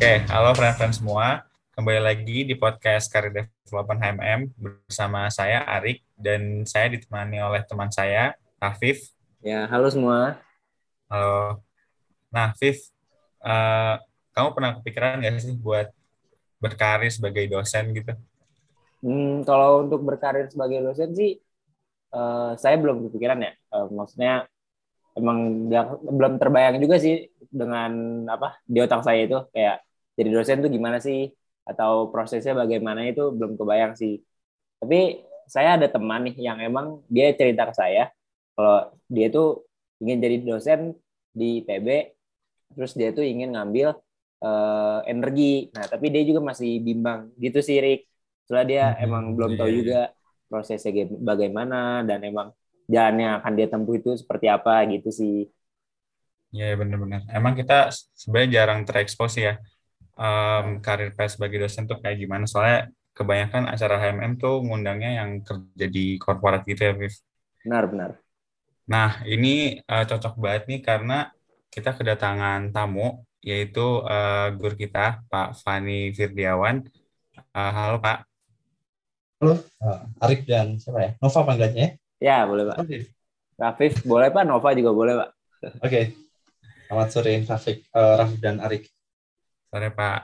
Oke, halo friend-friend semua. Kembali lagi di podcast Career Development HMM bersama saya Arik dan saya ditemani oleh teman saya Afif. Ya, halo semua. Halo. Nah, Afif, uh, kamu pernah kepikiran nggak sih buat berkarir sebagai dosen gitu? Hmm, kalau untuk berkarir sebagai dosen sih, uh, saya belum kepikiran ya. Uh, maksudnya emang belum terbayang juga sih dengan apa di otak saya itu kayak jadi dosen tuh gimana sih atau prosesnya bagaimana itu belum kebayang sih. Tapi saya ada teman nih yang emang dia cerita ke saya kalau dia tuh ingin jadi dosen di PB, terus dia tuh ingin ngambil uh, energi. Nah, tapi dia juga masih bimbang gitu sih, Rick. Soalnya dia hmm, emang belum tahu iya, iya. juga prosesnya bagaimana dan emang jalannya akan dia tempuh itu seperti apa gitu sih. Iya, yeah, benar-benar. Emang kita sebenarnya jarang terekspos ya um, karir pers sebagai dosen tuh kayak gimana. Soalnya kebanyakan acara HMM tuh ngundangnya yang kerja di korporat gitu ya, Viv. Benar, benar. Nah, ini uh, cocok banget nih karena kita kedatangan tamu, yaitu uh, guru kita, Pak Fani Firdiawan. Uh, halo, Pak. Halo, uh, Arif dan siapa ya? Nova panggilannya ya? Ya, boleh, Pak. Rafif, boleh, Pak. Nova juga boleh, Pak. Oke. Okay. Selamat sore, Rafif, uh, Rafif dan Arik. Sore Pak.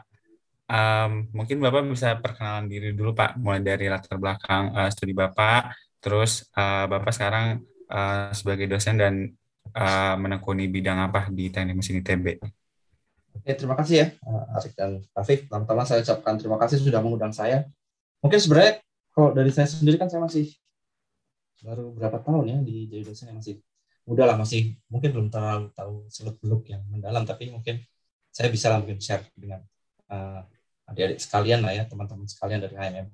Um, mungkin Bapak bisa perkenalan diri dulu Pak, mulai dari latar belakang uh, studi Bapak, terus uh, Bapak sekarang uh, sebagai dosen dan uh, menekuni bidang apa di Teknik Mesin ITB. Oke, terima kasih ya Arik dan Rafiq. Pertama-tama saya ucapkan terima kasih sudah mengundang saya. Mungkin sebenarnya kalau dari saya sendiri kan saya masih baru berapa tahun ya di jadi dosen yang masih muda lah masih mungkin belum terlalu tahu seluk beluk yang mendalam tapi mungkin saya bisa lah mungkin share dengan uh, adik-adik sekalian lah ya, teman-teman sekalian dari HMM.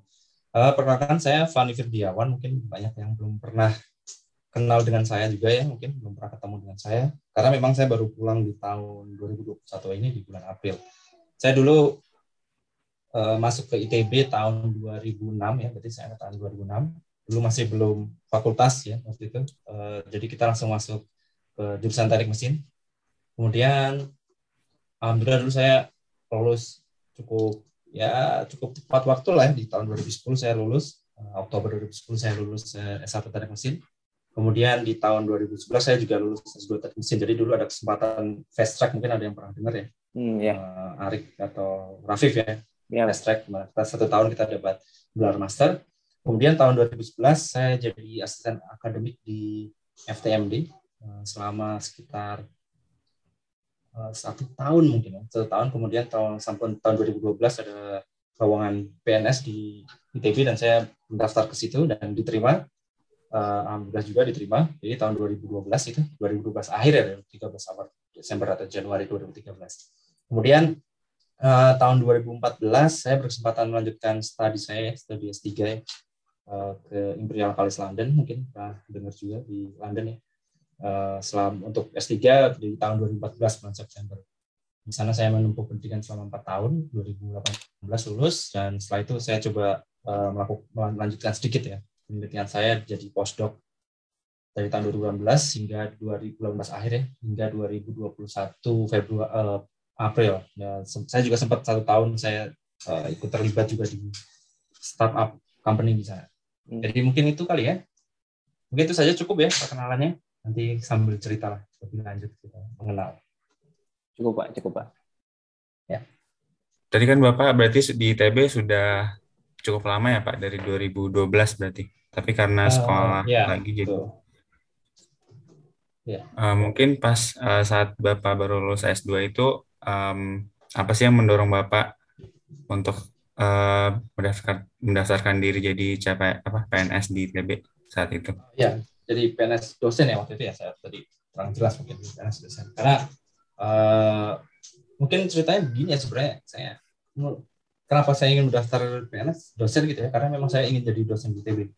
Uh, perkenalkan saya Fani Firdiawan, mungkin banyak yang belum pernah kenal dengan saya juga ya, mungkin belum pernah ketemu dengan saya, karena memang saya baru pulang di tahun 2021 ini di bulan April. Saya dulu uh, masuk ke ITB tahun 2006 ya, berarti saya tahun 2006. Dulu masih belum fakultas ya waktu itu, uh, jadi kita langsung masuk ke jurusan teknik mesin. Kemudian alhamdulillah dulu saya lulus cukup ya cukup tepat waktu lah ya. di tahun 2010 saya lulus uh, Oktober 2010 saya lulus uh, S1 teknik mesin kemudian di tahun 2011 saya juga lulus S2 teknik mesin jadi dulu ada kesempatan fast track mungkin ada yang pernah dengar ya hmm, ya. Uh, Arik atau Rafif ya, ya. fast track satu tahun kita dapat gelar master kemudian tahun 2011 saya jadi asisten akademik di FTMD uh, selama sekitar Eh, satu tahun mungkin ya. satu tahun kemudian tahun sampai tahun 2012 ada lowongan PNS di ITB dan saya mendaftar ke situ dan diterima. Uh, alhamdulillah juga diterima. Jadi tahun 2012 itu 2012 akhir ya 13 Desember atau Januari 2013 kemudian uh, tahun 2014 saya berkesempatan melanjutkan studi saya studi S3 ya, uh, ke Imperial College London mungkin. Pernah dengar juga di London ya uh, selam untuk S3 di tahun 2014 bulan September. Di sana saya menempuh pendidikan selama 4 tahun, 2018 lulus, dan setelah itu saya coba uh, melakukan, melanjutkan sedikit ya, penelitian saya jadi postdoc dari tahun 2018 hingga 2018 akhir ya, hingga 2021 Februari uh, April. Ya, saya juga sempat satu tahun saya uh, ikut terlibat juga di startup company di sana. Hmm. Jadi mungkin itu kali ya. Mungkin itu saja cukup ya perkenalannya nanti sambil cerita lah lebih lanjut kita mengenal. Cukup Pak, cukup Pak. Ya. Tadi kan Bapak berarti di ITB sudah cukup lama ya Pak, dari 2012 berarti. Tapi karena eh, sekolah uh, ya, lagi jadi. Ya. Uh, mungkin pas uh, saat Bapak baru lulus S2 itu, um, apa sih yang mendorong Bapak untuk uh, mendaftarkan, mendaftarkan diri jadi CP, apa, PNS di ITB saat itu? Ya, jadi PNS dosen ya waktu itu ya saya tadi terang jelas mungkin PNS dosen. Karena uh, mungkin ceritanya begini ya sebenarnya saya kenapa saya ingin mendaftar PNS dosen gitu ya karena memang saya ingin jadi dosen di ITB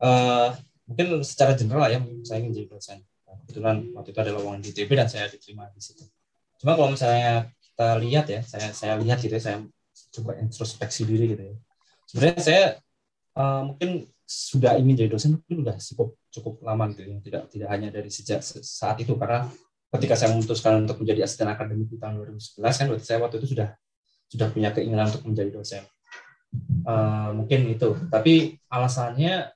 uh, mungkin secara general ya mungkin saya ingin jadi dosen. Kebetulan waktu itu ada lowongan di ITB dan saya diterima di situ. Cuma kalau misalnya kita lihat ya saya saya lihat gitu ya saya coba introspeksi diri gitu ya. Sebenarnya saya uh, mungkin sudah ingin jadi dosen mungkin sudah cukup cukup lama gitu ya tidak tidak hanya dari sejak saat itu karena ketika saya memutuskan untuk menjadi asisten akademik di tahun 2011 kan saya waktu itu sudah sudah punya keinginan untuk menjadi dosen. Uh, mungkin itu. Tapi alasannya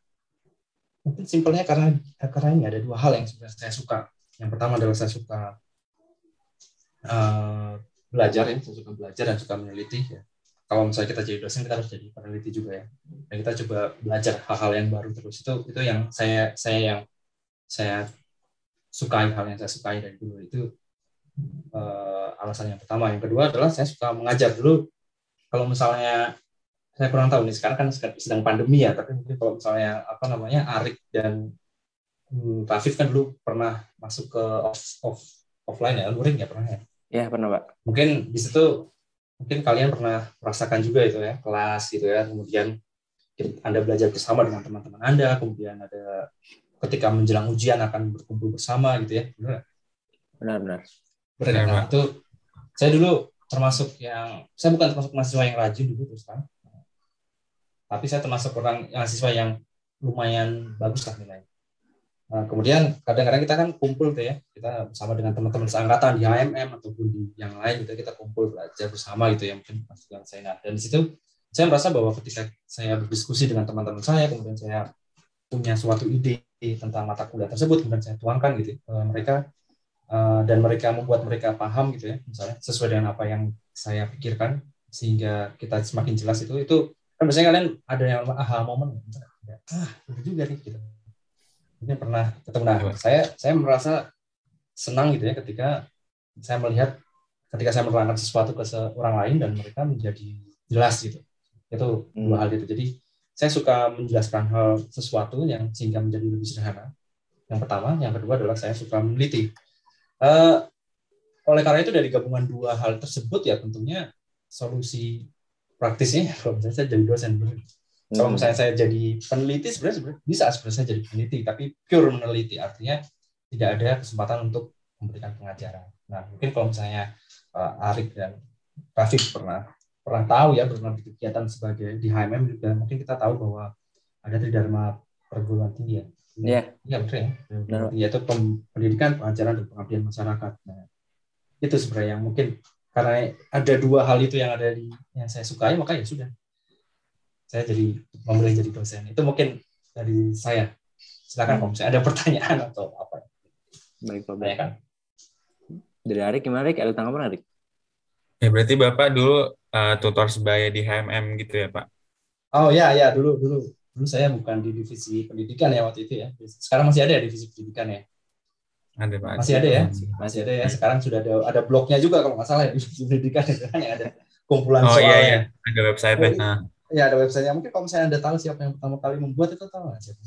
mungkin simpelnya karena karena ini ada dua hal yang sebenarnya saya suka. Yang pertama adalah saya suka uh, belajar ya, saya suka belajar dan suka meneliti ya. Kalau misalnya kita jadi dosen, kita harus jadi peneliti juga ya. Dan kita coba belajar hal-hal yang baru terus. Itu itu yang saya saya yang saya sukai hal yang saya sukai dari dulu itu uh, alasan yang pertama. Yang kedua adalah saya suka mengajar dulu. Kalau misalnya saya kurang tahu nih sekarang kan sedang pandemi ya, tapi mungkin kalau misalnya apa namanya Arik dan hmm, Rafif kan dulu pernah masuk ke off, off offline ya, luring ya pernah ya? Ya pernah pak. Mungkin di situ mungkin kalian pernah merasakan juga itu ya kelas gitu ya, kemudian anda belajar bersama dengan teman-teman Anda, kemudian ada ketika menjelang ujian akan berkumpul bersama gitu ya, benar? Benar benar. Benar. Nah, itu saya dulu termasuk yang saya bukan termasuk mahasiswa yang rajin dulu terus kan tapi saya termasuk orang mahasiswa yang lumayan bagus lah nilai. Nah, kemudian kadang-kadang kita kan kumpul tuh ya, kita bersama dengan teman-teman seangkatan di HMM ataupun di yang lain gitu, kita kumpul belajar bersama gitu ya mungkin dengan saya. Dan di situ saya merasa bahwa ketika saya berdiskusi dengan teman-teman saya, kemudian saya punya suatu ide tentang mata kuliah tersebut, kemudian saya tuangkan gitu ke mereka eh, dan mereka membuat mereka paham gitu ya, misalnya sesuai dengan apa yang saya pikirkan sehingga kita semakin jelas itu itu kan biasanya kalian ada yang aha momen ah itu juga nih gitu ini pernah ketemu. Nah saya saya merasa senang gitu ya ketika saya melihat ketika saya menerangkan sesuatu ke orang lain dan mereka menjadi jelas gitu. Itu hmm. dua hal itu. Jadi saya suka menjelaskan hal sesuatu yang sehingga menjadi lebih sederhana. Yang pertama yang kedua adalah saya suka meneliti. Uh, oleh karena itu dari gabungan dua hal tersebut ya tentunya solusi praktisnya kalau misalnya saya jadi dosen. Kalau misalnya saya jadi peneliti sebenarnya bisa sebenarnya jadi peneliti tapi pure meneliti artinya tidak ada kesempatan untuk memberikan pengajaran nah mungkin kalau misalnya uh, Arik dan Rafiq pernah pernah tahu ya pernah kegiatan sebagai di HMM juga mungkin kita tahu bahwa ada tridharma perguruan tinggi ya Iya. Iya betul ya. Benar. Yaitu pendidikan, pengajaran, dan pengabdian masyarakat. Nah, itu sebenarnya yang mungkin karena ada dua hal itu yang ada di yang saya sukai maka ya sudah saya jadi memilih jadi dosen. Itu mungkin dari saya. Silakan kalau misalnya ada pertanyaan atau apa? Baik pak. Kan? Dari Arik gimana Arik? Ada tanggapan Arik? Ya berarti bapak dulu uh, tutor sebaya di HMM gitu ya pak? Oh ya ya dulu dulu. Dulu saya bukan di divisi pendidikan ya waktu itu ya. Sekarang masih ada ya divisi pendidikan ya? Ada Pak. Masih ada ya? Masih ada. Ya. Sekarang sudah ada ada blognya juga kalau nggak salah ya di pendidikan itu kan yang ada kumpulan oh, soal. iya, iya. Ada website oh, nah. Ya ada websitenya. Mungkin kalau misalnya anda tahu siapa yang pertama kali membuat itu tahu nggak siapa?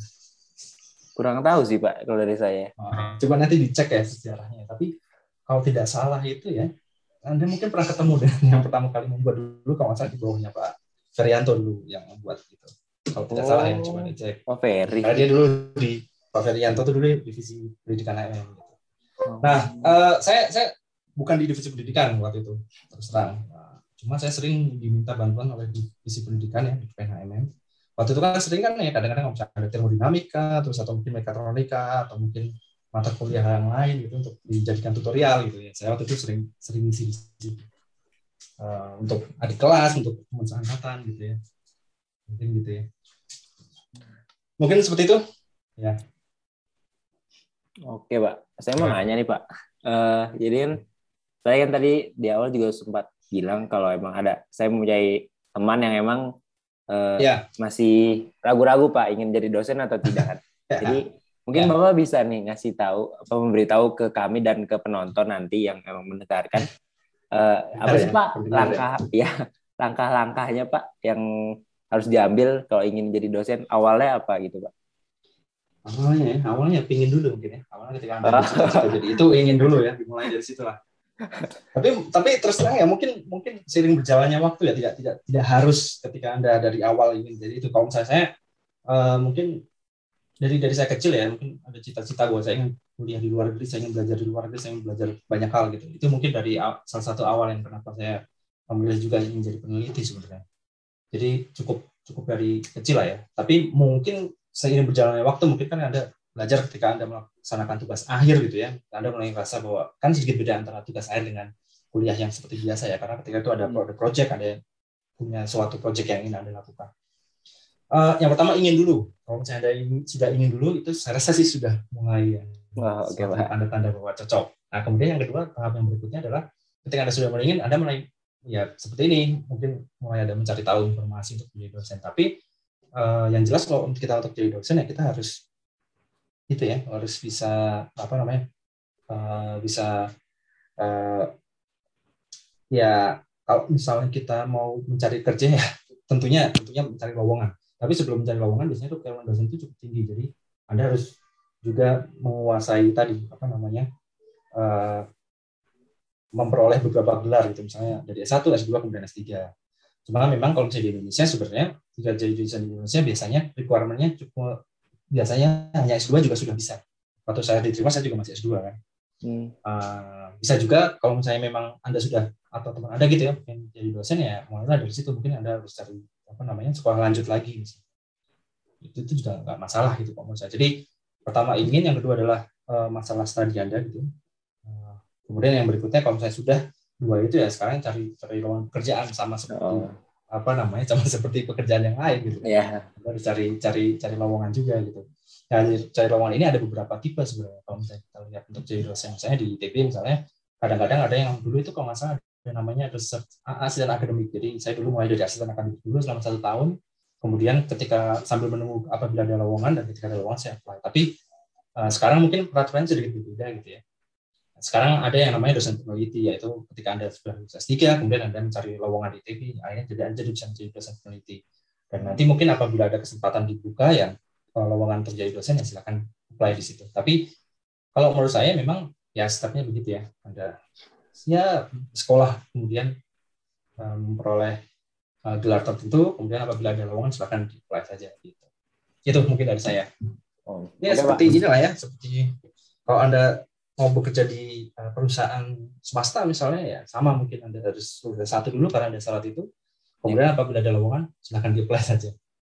Kurang tahu sih Pak kalau dari saya. Oh, coba nanti dicek ya sejarahnya. Tapi kalau tidak salah itu ya, anda mungkin pernah ketemu dengan yang pertama kali membuat dulu kalau salah di bawahnya Pak Ferianto dulu yang membuat gitu. Kalau tidak oh. salah ya coba dicek. Oh Ferry. Karena dia dulu di Pak Ferianto itu dulu divisi pendidikan HM Nah, uh, saya saya bukan di divisi pendidikan waktu itu terus terang. Cuma saya sering diminta bantuan oleh divisi pendidikan ya di PNHMM. Waktu itu kan sering kan ya kadang-kadang ada termodinamika, terus atau mungkin mekatronika atau mungkin mata kuliah yang lain gitu untuk dijadikan tutorial gitu ya. Saya waktu itu sering sering isi di uh, untuk adik kelas, untuk teman seangkatan gitu ya. Mungkin gitu ya. Mungkin seperti itu. Ya. Oke, Pak. Saya mau nanya nih, Pak. Uh, jadi kan saya kan tadi di awal juga sempat bilang kalau emang ada saya mempunyai teman yang emang uh, ya. masih ragu-ragu, Pak, ingin jadi dosen atau tidak kan. ya. Jadi mungkin ya. Bapak bisa nih ngasih tahu apa memberitahu ke kami dan ke penonton nanti yang emang mendengarkan uh, apa sih, ya. Pak? Langkah ya, langkah-langkahnya, Pak, yang harus diambil kalau ingin jadi dosen awalnya apa gitu, Pak? awalnya ya awalnya pingin dulu mungkin ya awalnya ketika anda oh. jadi itu ingin dulu ya dimulai dari situ lah tapi tapi terus terang ya mungkin mungkin sering berjalannya waktu ya tidak tidak tidak harus ketika anda dari awal ingin jadi itu. Kalau misalnya saya uh, mungkin dari dari saya kecil ya mungkin ada cita-cita bahwa saya ingin kuliah di luar negeri saya ingin belajar di luar negeri saya ingin belajar banyak hal gitu. Itu mungkin dari salah satu awal yang kenapa saya memilih juga ingin jadi peneliti sebenarnya. Jadi cukup cukup dari kecil lah ya. Tapi mungkin seiring berjalannya waktu mungkin kan Anda belajar ketika Anda melaksanakan tugas akhir gitu ya, Anda mulai merasa bahwa kan sedikit beda antara tugas akhir dengan kuliah yang seperti biasa ya karena ketika itu ada Hmm. produk project ada punya suatu project yang ingin anda lakukan. Eh, yang pertama ingin dulu. Kalau misalnya anda ingin- sudah ingin dulu itu saya rasa sih sudah mulai ya, Wah, oke tanda-tanda bahwa cocok. Nah kemudian yang kedua tahap yang berikutnya adalah ketika anda sudah mulai ingin anda mulai ya seperti ini mungkin mulai ada mencari tahu informasi untuk menjadi dosen. Tapi eh, yang jelas kalau kita untuk jadi dosen ya kita harus itu ya harus bisa apa namanya eh, bisa eh, ya kalau misalnya kita mau mencari kerja ya tentunya tentunya mencari lowongan. Tapi sebelum mencari lowongan biasanya tuh keuangan dosen itu cukup tinggi. Jadi Anda harus juga menguasai tadi apa namanya eh, memperoleh beberapa gelar gitu misalnya dari S1, S2 kemudian S3. Cuma memang kalau misalnya di Indonesia sebenarnya jika jadi dosen di Indonesia biasanya requirement-nya cukup biasanya hanya S2 juga sudah bisa. Waktu saya diterima saya juga masih S2 kan. Hmm. Uh, bisa juga kalau misalnya memang anda sudah atau teman anda gitu ya pengen jadi dosen ya mulailah dari situ mungkin anda harus cari apa namanya sekolah lanjut lagi misalnya. itu itu juga nggak masalah gitu menurut saya jadi pertama ingin yang kedua adalah uh, masalah studi anda gitu Uh, kemudian yang berikutnya kalau misalnya sudah dua itu ya sekarang cari cari lowongan pekerjaan sama seperti Oh, apa namanya sama seperti pekerjaan yang lain gitu ya. Anda harus cari cari cari lowongan juga gitu. Nah, cari- cari lowongan ini ada beberapa tipe sebenarnya. Kalau misalnya kita lihat untuk jadi dosen, misalnya di ITB misalnya, kadang-kadang ada yang dulu itu kalau nggak salah ada namanya research asisten akademik. Jadi saya dulu mulai dari asisten akademik dulu selama satu tahun. Kemudian ketika sambil menunggu apabila ada lowongan dan ketika ada lowongan saya apply. Tapi eh, sekarang mungkin peraturannya sedikit berbeda gitu ya. Sekarang ada yang namanya dosen peneliti, yaitu ketika Anda sudah lulus S3, kemudian Anda mencari lowongan di ITB, akhirnya jadi Anda bisa menjadi dosen peneliti. Dan nanti mungkin apabila ada kesempatan dibuka yang eh, lowongan untuk jadi dosen ya silakan apply di situ. Tapi kalau menurut saya memang ya stepnya begitu ya. Anda ya sekolah kemudian eh, memperoleh eh, gelar tertentu, kemudian apabila ada lowongan silakan apply saja gitu. Itu mungkin dari saya. Oh, Ya Pak. seperti inilah ya, seperti kalau Anda mau bekerja di uh, perusahaan swasta misalnya ya sama mungkin Anda harus lulus satu dulu karena ada syarat itu. Kemudian apabila ada lowongan silakan di apply saja.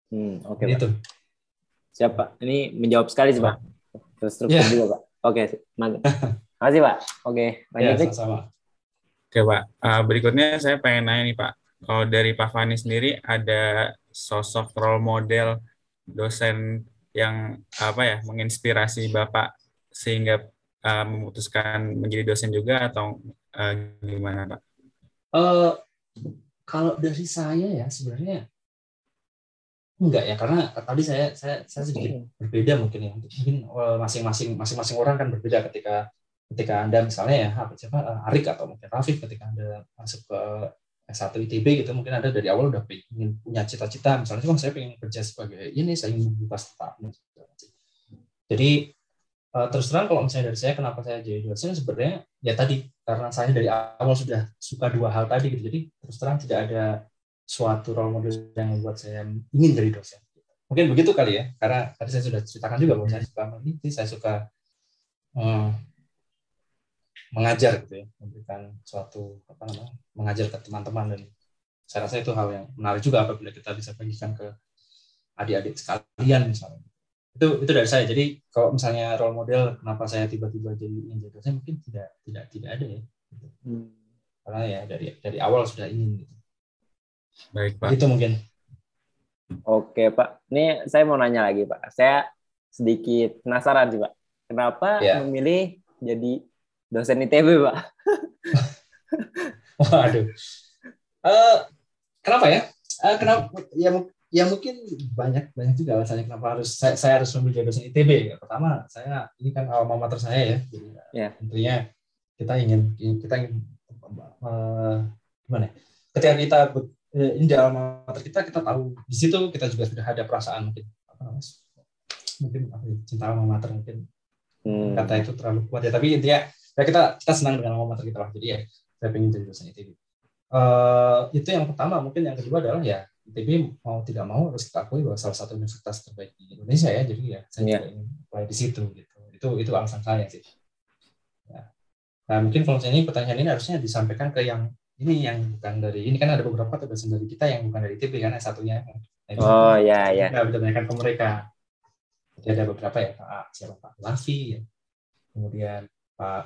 Hmm, oke, Pak. itu. Siap, Pak. Ini menjawab sekali sih, Pak. Terstruktur Ya. juga, Pak. Oke, mantap. Makasih, Pak. Oke, Ya, lanjut, Dik. sama-sama. Oke Pak, Eh, berikutnya saya pengen nanya nih Pak, kalau dari Pak Fani sendiri ada sosok role model dosen yang apa ya menginspirasi Bapak sehingga eh, memutuskan menjadi dosen juga atau eh, gimana Pak? Eh, kalau dari saya ya sebenarnya enggak ya karena tadi saya saya saya sedikit berbeda mungkin ya. Mungkin masing-masing masing-masing orang kan berbeda ketika ketika anda misalnya ya apa siapa Arik atau mungkin Rafif ketika anda masuk ke S1 ITB gitu mungkin anda dari awal udah ingin punya cita-cita. Misalnya oh saya pengen kerja sebagai ini saya ingin membuka startup jadi eh, terus terang kalau misalnya dari saya kenapa saya jadi dosen sebenarnya ya tadi karena saya dari awal sudah suka dua hal tadi gitu. Jadi terus terang tidak ada suatu role model yang membuat saya ingin jadi dosen. Mungkin begitu kali ya karena tadi saya sudah ceritakan juga bahwa saya suka meneliti saya suka eh, mengajar gitu ya memberikan suatu apa namanya mengajar ke teman-teman. Dan saya rasa itu hal yang menarik juga apabila kita bisa bagikan ke adik-adik sekalian misalnya itu itu dari saya jadi kalau misalnya role model kenapa saya tiba-tiba jadi ingin jadi dosen mungkin tidak tidak tidak ada ya Hmm. karena ya dari dari awal sudah ingin gitu Baik Pak. itu mungkin Oke, Pak. Ini saya mau nanya lagi, Pak. Saya sedikit penasaran sih, Pak. Kenapa Ya. memilih jadi dosen ITB, Pak? Waduh. Eh, kenapa ya? Eh, kenapa? Ya, ya mungkin banyak banyak juga alasannya kenapa harus saya, saya harus memilih dosen ITB. Ya, pertama, saya ini kan alma mater saya ya. Jadi Ya. tentunya kita ingin kita ingin eh, gimana? ya? Ketika kita ini di alma mater kita kita tahu di situ kita juga sudah ada perasaan mungkin apa namanya? mungkin apa ya, cinta alma mater mungkin Hmm. kata itu terlalu kuat ya tapi intinya ya kita kita senang dengan alma mater kita lah jadi ya saya pengen jadi dosen ITB Eh, itu yang pertama mungkin yang kedua adalah ya ITB mau tidak mau harus kita akui bahwa salah satu universitas terbaik di Indonesia ya. Jadi ya saya Iya. juga ingin apply di situ gitu. Itu itu alasan saya sih. Ya. nah mungkin kalau ini pertanyaan ini harusnya disampaikan ke yang ini yang bukan dari ini kan ada beberapa dosen dari kita yang bukan dari ITB kan satunya. Nah, Oh, ya, ya. kita bisa tanyakan ke mereka. Jadi ada beberapa ya Pak siapa? Pak Lafi ya. kemudian Pak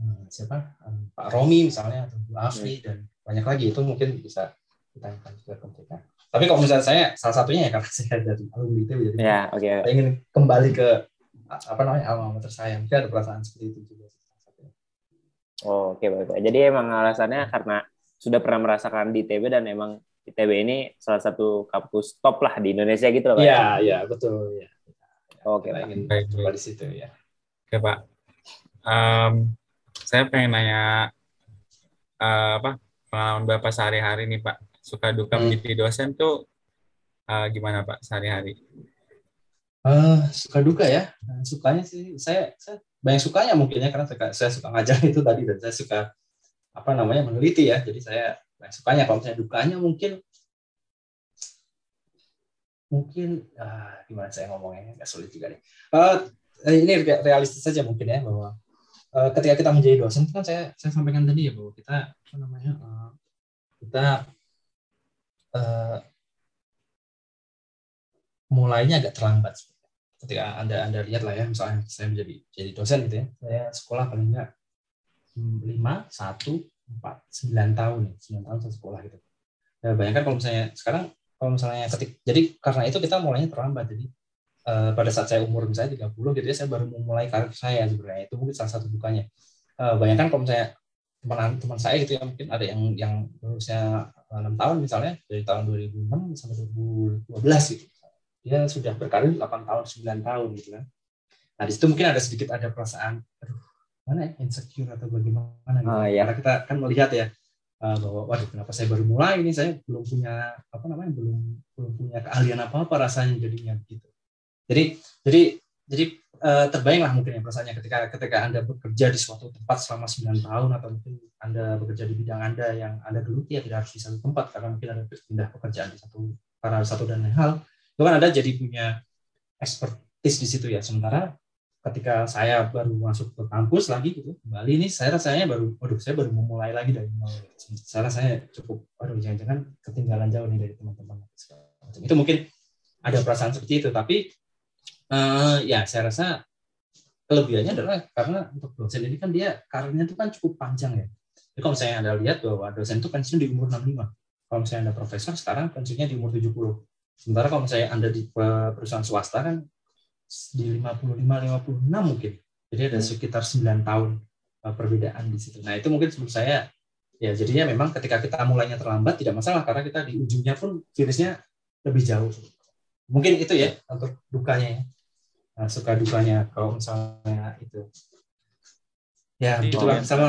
eh, siapa? Eh, Pak Romi misalnya atau Bu Afri dan banyak lagi. Itu mungkin bisa ditanyakan juga ke mereka. Tapi kalau misalnya saya salah satunya ya karena saya dari alumni ITB jadi Ya, oke. saya ingin kembali ke apa namanya alma mater saya mungkin ada perasaan seperti itu juga. Oh, oke baik. Jadi emang alasannya karena sudah pernah merasakan di ITB dan emang ITB ini salah satu kampus top lah di Indonesia gitu loh Pak. Iya iya betul ya. Oke, Kita Pak. ingin Baik, coba baik. di situ ya. Oke Pak. Em, saya pengen nanya eh, apa pengalaman Bapak sehari-hari nih Pak. Suka duka Hmm. menjadi dosen tuh eh, gimana Pak sehari-hari? Eh, suka duka ya. Nah, Sukanya sih saya, saya banyak sukanya mungkin ya karena saya, saya suka ngajar itu tadi dan saya suka apa namanya meneliti ya. Jadi saya banyak sukanya. Kalau misalnya dukanya mungkin mungkin ah, gimana saya ngomongnya nggak sulit juga nih. Eh, ini re- realistis saja mungkin ya bahwa eh, ketika kita menjadi dosen kan saya saya sampaikan tadi ya bahwa kita apa namanya eh, kita eh, mulainya agak terlambat ketika anda anda lihat lah ya misalnya saya menjadi jadi dosen gitu ya. Saya sekolah paling enggak hmm, lima satu empat sembilan tahun nih sembilan tahun saya sekolah gitu. Nah, bayangkan kalau misalnya sekarang kalau misalnya ketik jadi karena itu kita mulainya terlambat. Jadi eh, pada saat saya umur misalnya 30 gitu ya saya baru memulai karir saya sebenarnya. Itu mungkin salah satu dukanya Eh, bayangkan kalau misalnya teman teman saya gitu ya mungkin ada yang yang lulusnya enam tahun misalnya dari tahun 2006 sampai 2012 gitu. Dia sudah berkarir 8 tahun 9 tahun gitu kan. Nah di situ mungkin ada sedikit ada perasaan aduh mana ya insecure atau bagaimana gitu? Ah, iya. karena kita kan melihat ya eh, bahwa waduh kenapa saya baru mulai ini? Saya belum punya apa namanya belum belum punya keahlian apa apa rasanya jadinya begitu jadi jadi jadi eh, terbayang lah mungkin ya perasaannya ketika ketika anda bekerja di suatu tempat selama 9 tahun atau mungkin anda bekerja di bidang anda yang anda geluti ya tidak harus di satu tempat karena mungkin anda pindah pekerjaan di satu karena satu dan lain hal. Itu kan anda jadi punya expertise di situ ya. Sementara ketika saya baru masuk ke kampus lagi gitu kembali ini saya rasanya baru waduh saya baru memulai lagi dari nol. Saya rasanya cukup waduh jangan-jangan ketinggalan jauh nih dari teman-teman. Itu mungkin ada perasaan seperti itu. Tapi eh, ya saya rasa kelebihannya adalah karena untuk dosen ini kan dia karirnya itu kan cukup panjang ya. Jadi kalau misalnya anda lihat bahwa dosen itu pensiun di umur 65 kalau misalnya anda profesor sekarang pensiunnya di umur 70 sementara kalau misalnya anda di eh, perusahaan swasta kan di 55 56 mungkin. Jadi ada sekitar 9 tahun eh, perbedaan di situ. Nah itu mungkin menurut saya ya jadinya memang ketika kita mulainya terlambat tidak masalah karena kita di ujungnya pun virusnya lebih jauh. Mungkin itu ya untuk dukanya ya Nah, suka dukanya kalau misalnya itu. Ya Jadi, begitulah oh, ya. sama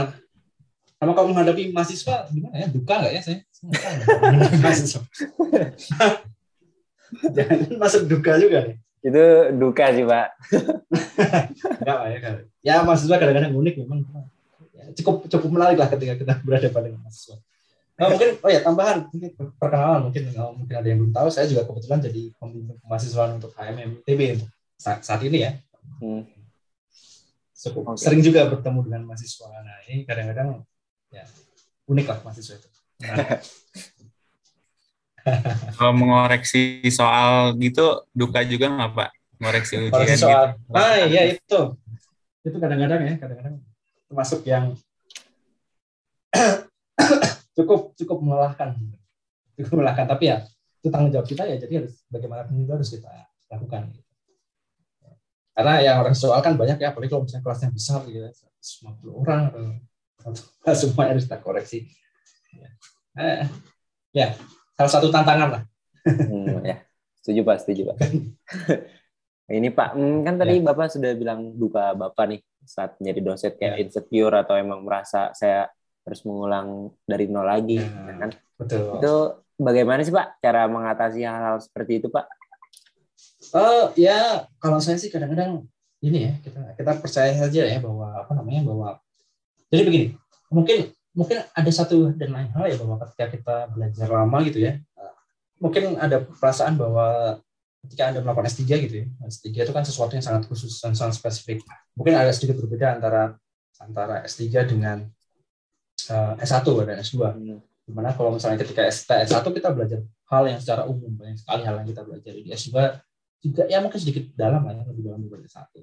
sama kalau menghadapi mahasiswa gimana ya duka nggak ya saya? Mahasiswa. Jangan masuk duka juga nih. Itu duka sih, Pak. enggak lah ya kan ya mahasiswa kadang-kadang unik memang. Ya, cukup cukup menarik lah ketika kita berhadapan dengan mahasiswa. Nah, mungkin oh ya tambahan mungkin perkenalan mungkin. Kalau mungkin ada yang belum tahu saya juga kebetulan jadi pembimbing kemahasiswaan untuk HMM ITB untuk saat, saat ini ya Hmm. cukup Oke. sering juga bertemu dengan mahasiswa. Nah ini kadang-kadang ya unik lah mahasiswa itu. Nah, Kalau mengoreksi soal gitu duka juga nggak Pak? Mengoreksi ujian Koreksi gitu. soal, ah iya itu, itu kadang-kadang ya kadang-kadang termasuk yang cukup cukup melelahkan, cukup melelahkan. Tapi ya itu tanggung jawab kita ya. Jadi harus bagaimanapun juga harus kita lakukan. Karena yang orang soal kan banyak ya, apalagi kalau misalnya kelasnya besar gitu, ya, 150 orang atau semua harus kita koreksi. Ya. Eh, ya, salah satu tantangan lah. Hmm, ya. Setuju, Pak. Setuju, Pak. Ini Pak, hmm, kan tadi Bapak sudah bilang duka Bapak nih saat menjadi dosen kayak Ya. insecure atau emang merasa saya harus mengulang dari nol lagi, Ya. ya kan? Betul. Itu bagaimana sih Pak cara mengatasi hal-hal seperti itu Pak? Oh ya, kalau saya sih kadang-kadang ini ya kita kita percaya saja ya bahwa apa namanya bahwa jadi begini mungkin mungkin ada satu dan lain hal ya bahwa ketika kita belajar lama gitu ya mungkin ada perasaan bahwa ketika anda melakukan S3 gitu ya S3 itu kan sesuatu yang sangat khusus dan sangat spesifik. Mungkin ada sedikit berbeda antara antara S3 dengan eh, S1 dan S2 Di mana kalau misalnya ketika S1 kita belajar hal yang secara umum banyak sekali hal yang kita belajar. Di S2 juga ya mungkin sedikit dalam lah ya lebih dalam daripada S1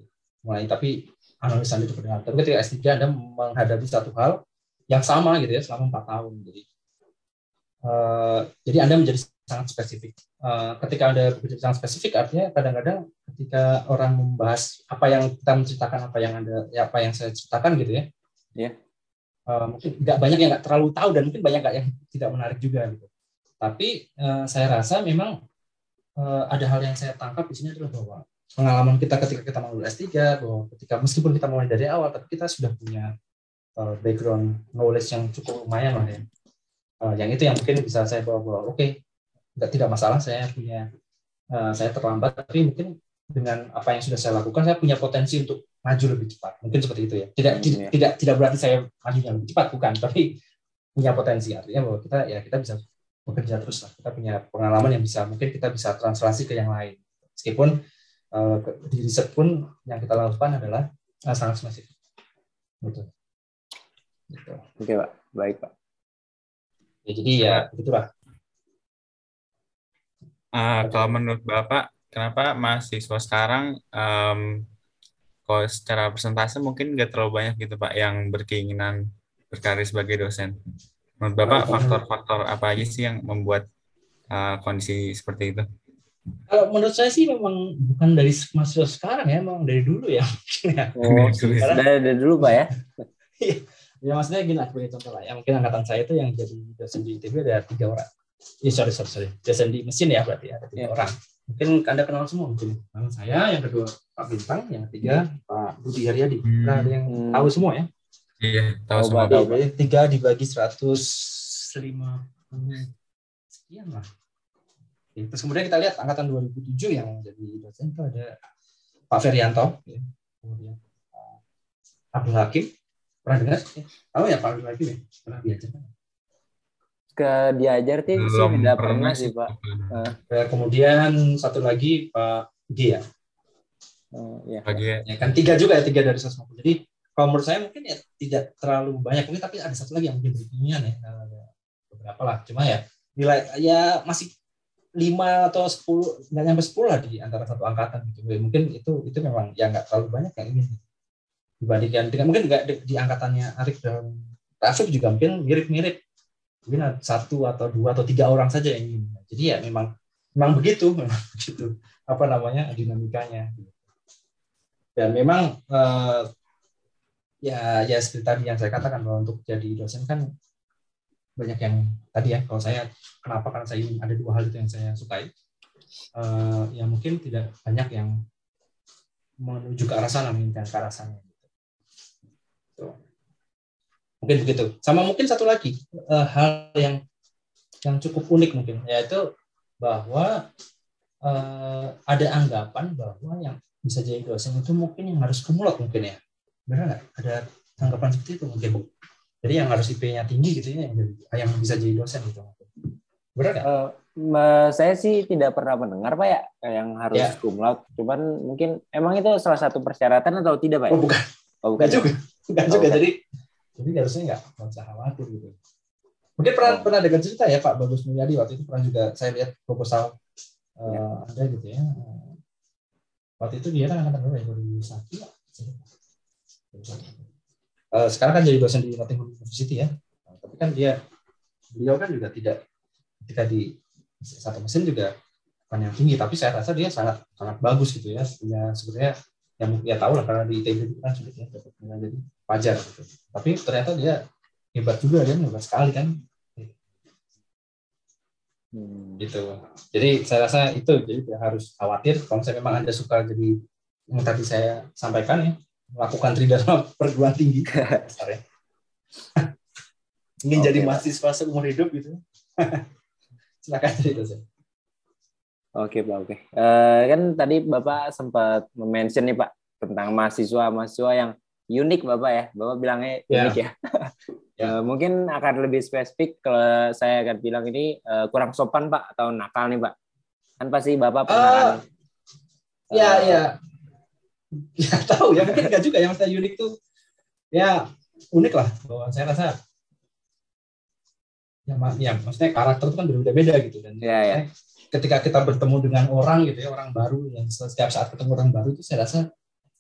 mulai tapi analisa itu benar. Tapi ketika S3 Anda menghadapi satu hal yang sama gitu ya selama empat tahun. Jadi uh, jadi Anda menjadi sangat spesifik. Uh, ketika Anda bekerja sangat spesifik artinya kadang-kadang ketika orang membahas apa yang kita menceritakan apa yang Anda ya apa yang saya ceritakan gitu ya. Iya. Uh, mungkin nggak banyak yang nggak terlalu tahu dan mungkin banyak nggak yang tidak menarik juga gitu. Tapi uh, saya rasa memang ada hal yang saya tangkap di sini adalah bahwa pengalaman kita ketika kita mau S3 bahwa ketika meskipun kita mulai dari awal tapi kita sudah punya uh, background knowledge yang cukup lumayan lah ya. Uh, yang itu yang mungkin bisa saya bawa-bawa. Oke, okay, tidak masalah saya punya uh, saya terlambat tapi mungkin dengan apa yang sudah saya lakukan saya punya potensi untuk maju lebih cepat. Mungkin seperti itu ya. Tidak hmm, tidak, ya. tidak tidak berarti saya maju lebih cepat bukan, tapi punya potensi artinya bahwa kita ya kita bisa bekerja terus lah. Kita punya pengalaman yang bisa mungkin kita bisa translasi ke yang lain. Meskipun uh, di riset pun yang kita lakukan adalah uh, sangat spesifik. Gitu. gitu. Oke pak, baik pak. Ya, jadi ya begitulah. Uh, kalau menurut bapak, kenapa mahasiswa sekarang um, kalau secara persentase mungkin nggak terlalu banyak gitu pak yang berkeinginan berkarir sebagai dosen. Menurut bapak faktor-faktor apa aja sih yang membuat uh, kondisi seperti itu? Kalau menurut saya sih memang bukan dari mahasiswa sekarang ya, memang dari dulu ya. oh, dari, dari dulu pak ya? Iya. ya maksudnya gini sebagai contoh lah ya mungkin angkatan saya itu yang jadi dosen di ITB ada tiga orang. Iya sorry sorry sorry dosen di mesin ya berarti ada tiga ya. orang. Mungkin anda kenal semua mungkin. Nama saya yang kedua Pak Bintang, yang ketiga Pak Budi Haryadi. Hmm. Nah, ada yang hmm. tahu semua ya? Iya tahu semua. Tahu. Tiga dibagi 150 sekian lah Terus kemudian kita lihat angkatan 2007 yang jadi dosen itu ada Pak Ferianto, ya. kemudian Pak Abdul Hakim, pernah dengar? Tahu ya Pak Abdul Hakim ya? Pernah diajar kan? Ke diajar sih saya tidak pernah sih Pak. Uh. Kemudian satu lagi Pak G ya. Oh, ya. ya. kan tiga juga ya tiga dari 150. Jadi kalau menurut saya mungkin ya tidak terlalu banyak. Mungkin tapi ada satu lagi yang mungkin berkeinginan ya beberapa lah. Cuma ya nilai ya masih lima atau sepuluh nggak nyampe sepuluh lah di antara satu angkatan gitu. Mungkin itu itu memang ya nggak terlalu banyak yang ingin dibandingkan dengan mungkin nggak di, di angkatannya Arif dan Rafiq juga mungkin mirip-mirip. Mungkin satu atau dua atau tiga orang saja yang ingin jadi ya memang memang begitu memang begitu. Apa namanya dinamikanya. Dan memang uh, ya ya seperti tadi yang saya katakan bahwa untuk jadi dosen kan banyak yang tadi ya kalau saya kenapa? Karena saya ada dua hal itu yang saya sukai. Uh, ya mungkin tidak banyak yang menuju ke arah sana menginginkan ke arah sana. Gitu. mungkin begitu. Sama mungkin satu lagi uh, hal yang yang cukup unik mungkin yaitu bahwa uh, ada anggapan bahwa yang bisa jadi dosen itu mungkin yang harus kumulot mungkin ya benar nggak ada anggapan seperti itu mungkin jadi yang harus IP-nya tinggi gitu ya yang, bisa jadi dosen gitu. Benar nggak? Uh, saya sih tidak pernah mendengar Pak ya yang harus ya. cum laude. Cuman mungkin emang itu salah satu persyaratan atau tidak Pak? Ya? Oh bukan. Oh bukan. juga. Bukan oh, juga. Bukan. Jadi jadi harusnya nggak usah khawatir gitu. Mungkin pernah oh. pernah dengar cerita ya Pak Bagus Mulyadi waktu itu pernah juga saya lihat proposal uh, ya. ada gitu ya. Waktu itu dia kan angkatan berapa ya? 2001 ya. Eh, sekarang kan jadi dosen di Nottingham University ya. Nah, tapi kan dia beliau kan juga tidak ketika di satu mesin juga bukan yang tinggi, tapi saya rasa dia sangat sangat bagus gitu ya. Punya sebenarnya yang ya tahu lah karena di ITB itu kan ya dapat jadi wajar gitu. Tapi ternyata dia hebat juga dia hebat sekali kan. Hmm. gitu jadi saya rasa itu jadi tidak harus khawatir kalau saya memang anda suka jadi yang tadi saya sampaikan ya melakukan tridharma perguruan tinggi ingin okay, jadi mahasiswa seumur hidup gitu silakan cerita saya Oke Pak, oke. Uh, kan tadi Bapak sempat mention nih Pak tentang mahasiswa-mahasiswa yang unik Bapak ya. Bapak bilangnya yeah. unik ya. yeah. uh, mungkin akan lebih spesifik kalau saya akan bilang ini uh, kurang sopan Pak atau nakal nih Pak. Kan pasti Bapak pernah uh, kan, Ya, uh, ya ya tahu ya mungkin enggak juga yang saya unik tuh ya unik lah bahwa saya rasa ya, ya maksudnya karakter itu kan berbeda-beda gitu dan ya, ya. ketika kita bertemu dengan orang gitu ya orang baru yang setiap saat ketemu orang baru itu saya rasa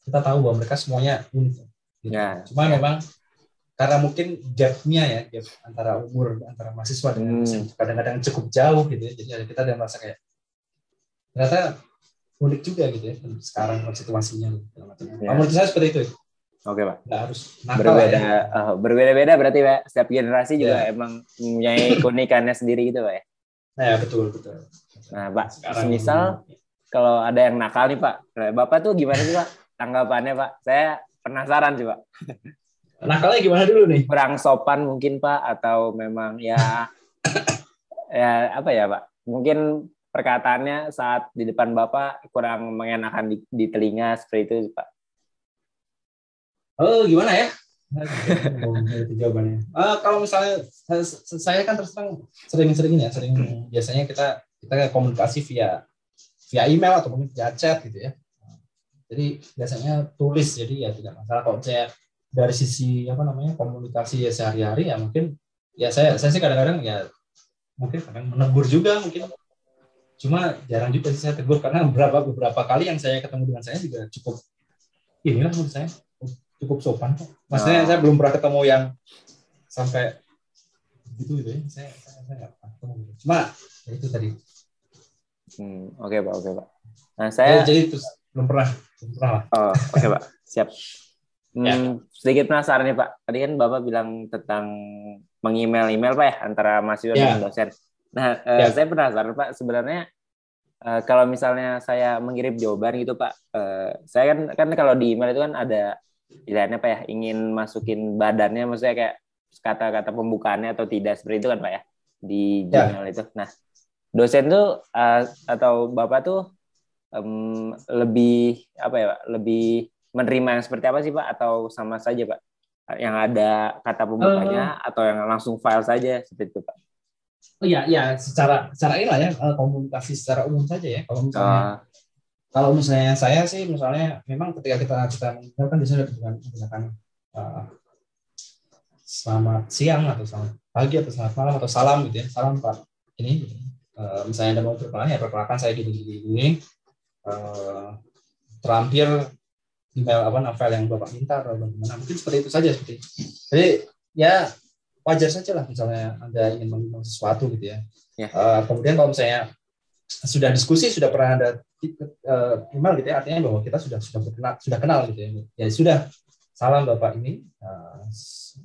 kita tahu bahwa mereka semuanya unik. Gitu. Ya. Cuma memang karena mungkin gapnya ya gap antara umur antara mahasiswa dengan Hmm. kadang-kadang cukup jauh gitu ya. Jadi kita ada merasa kayak ternyata unik juga gitu ya sekarang situasinya. Ya. Menurut saya seperti itu. Oke pak. Nggak harus nakal Berbeda, ya. eh, berbeda-beda berarti pak. Setiap generasi juga Ya. emang mempunyai keunikannya sendiri gitu pak ya. Nah, ya betul betul. Nah pak, Sekarang misal kalau ada yang nakal nih pak, bapak tuh gimana sih pak tanggapannya pak? Saya penasaran sih pak. nakalnya gimana dulu nih? Kurang sopan mungkin pak atau memang ya ya apa ya pak? Mungkin perkataannya saat di depan bapak kurang mengenakan di, di telinga seperti itu pak. Oh, gimana ya? Itu jawabannya. Eh, kalau misalnya saya, kan terus terang sering-sering ya, sering biasanya kita kita komunikasi via via email atau mungkin via chat gitu ya. Jadi biasanya tulis, jadi ya tidak masalah kalau saya dari sisi apa namanya komunikasi ya sehari-hari ya mungkin ya saya saya sih kadang-kadang ya mungkin kadang menegur juga mungkin cuma jarang juga sih saya tegur karena beberapa beberapa kali yang saya ketemu dengan saya juga cukup inilah menurut saya cukup sopan kok. Maksudnya Oh. saya belum pernah ketemu yang sampai gitu gitu ya. Saya saya, saya pernah ketemu. gitu. Cuma ya itu tadi. Hmm, oke pak, oke pak. Nah Saya, saya jadi itu belum pernah belum pernah lah. Oh, oke Pak. Siap. Hmm, Ya. Sedikit penasaran nih Pak. Tadi kan Bapak bilang tentang mengemail-email Pak ya antara mahasiswa Ya. dan dosen. Nah, eh, Ya. saya penasaran Pak. Sebenarnya eh, kalau misalnya saya mengirim jawaban gitu Pak, eh, saya kan kan kalau di email itu kan ada pilihannya Pak ya, ingin masukin badannya, maksudnya kayak kata-kata pembukaannya atau tidak seperti itu kan Pak ya di Ya. Gmail itu. Nah, dosen tuh eh, atau Bapak tuh em, lebih apa ya Pak? Lebih menerima yang seperti apa sih Pak atau sama saja Pak? Yang ada kata pembukanya atau yang langsung file saja seperti itu Pak? Oh iya iya secara secara inilah ya eh, komunikasi secara umum saja ya. Kalau misalnya Ah, kalau misalnya saya sih misalnya memang ketika kita kita kan biasanya dengan menggunakan eh, selamat siang atau selamat pagi atau selamat malam atau salam gitu ya salam pak ini gitu. Eh, misalnya ada mau perkenalan ya perkenalkan saya gini gini gini Eh, terampil email apa novel yang bapak minta atau bagaimana mungkin seperti itu saja seperti itu. jadi ya wajar saja lah misalnya anda ingin mengirim sesuatu gitu ya. Ya. Eh, kemudian kalau misalnya sudah diskusi sudah pernah ada eh, email gitu ya artinya bahwa kita sudah sudah berkenal sudah kenal gitu ya. Ya sudah salam bapak ini eh,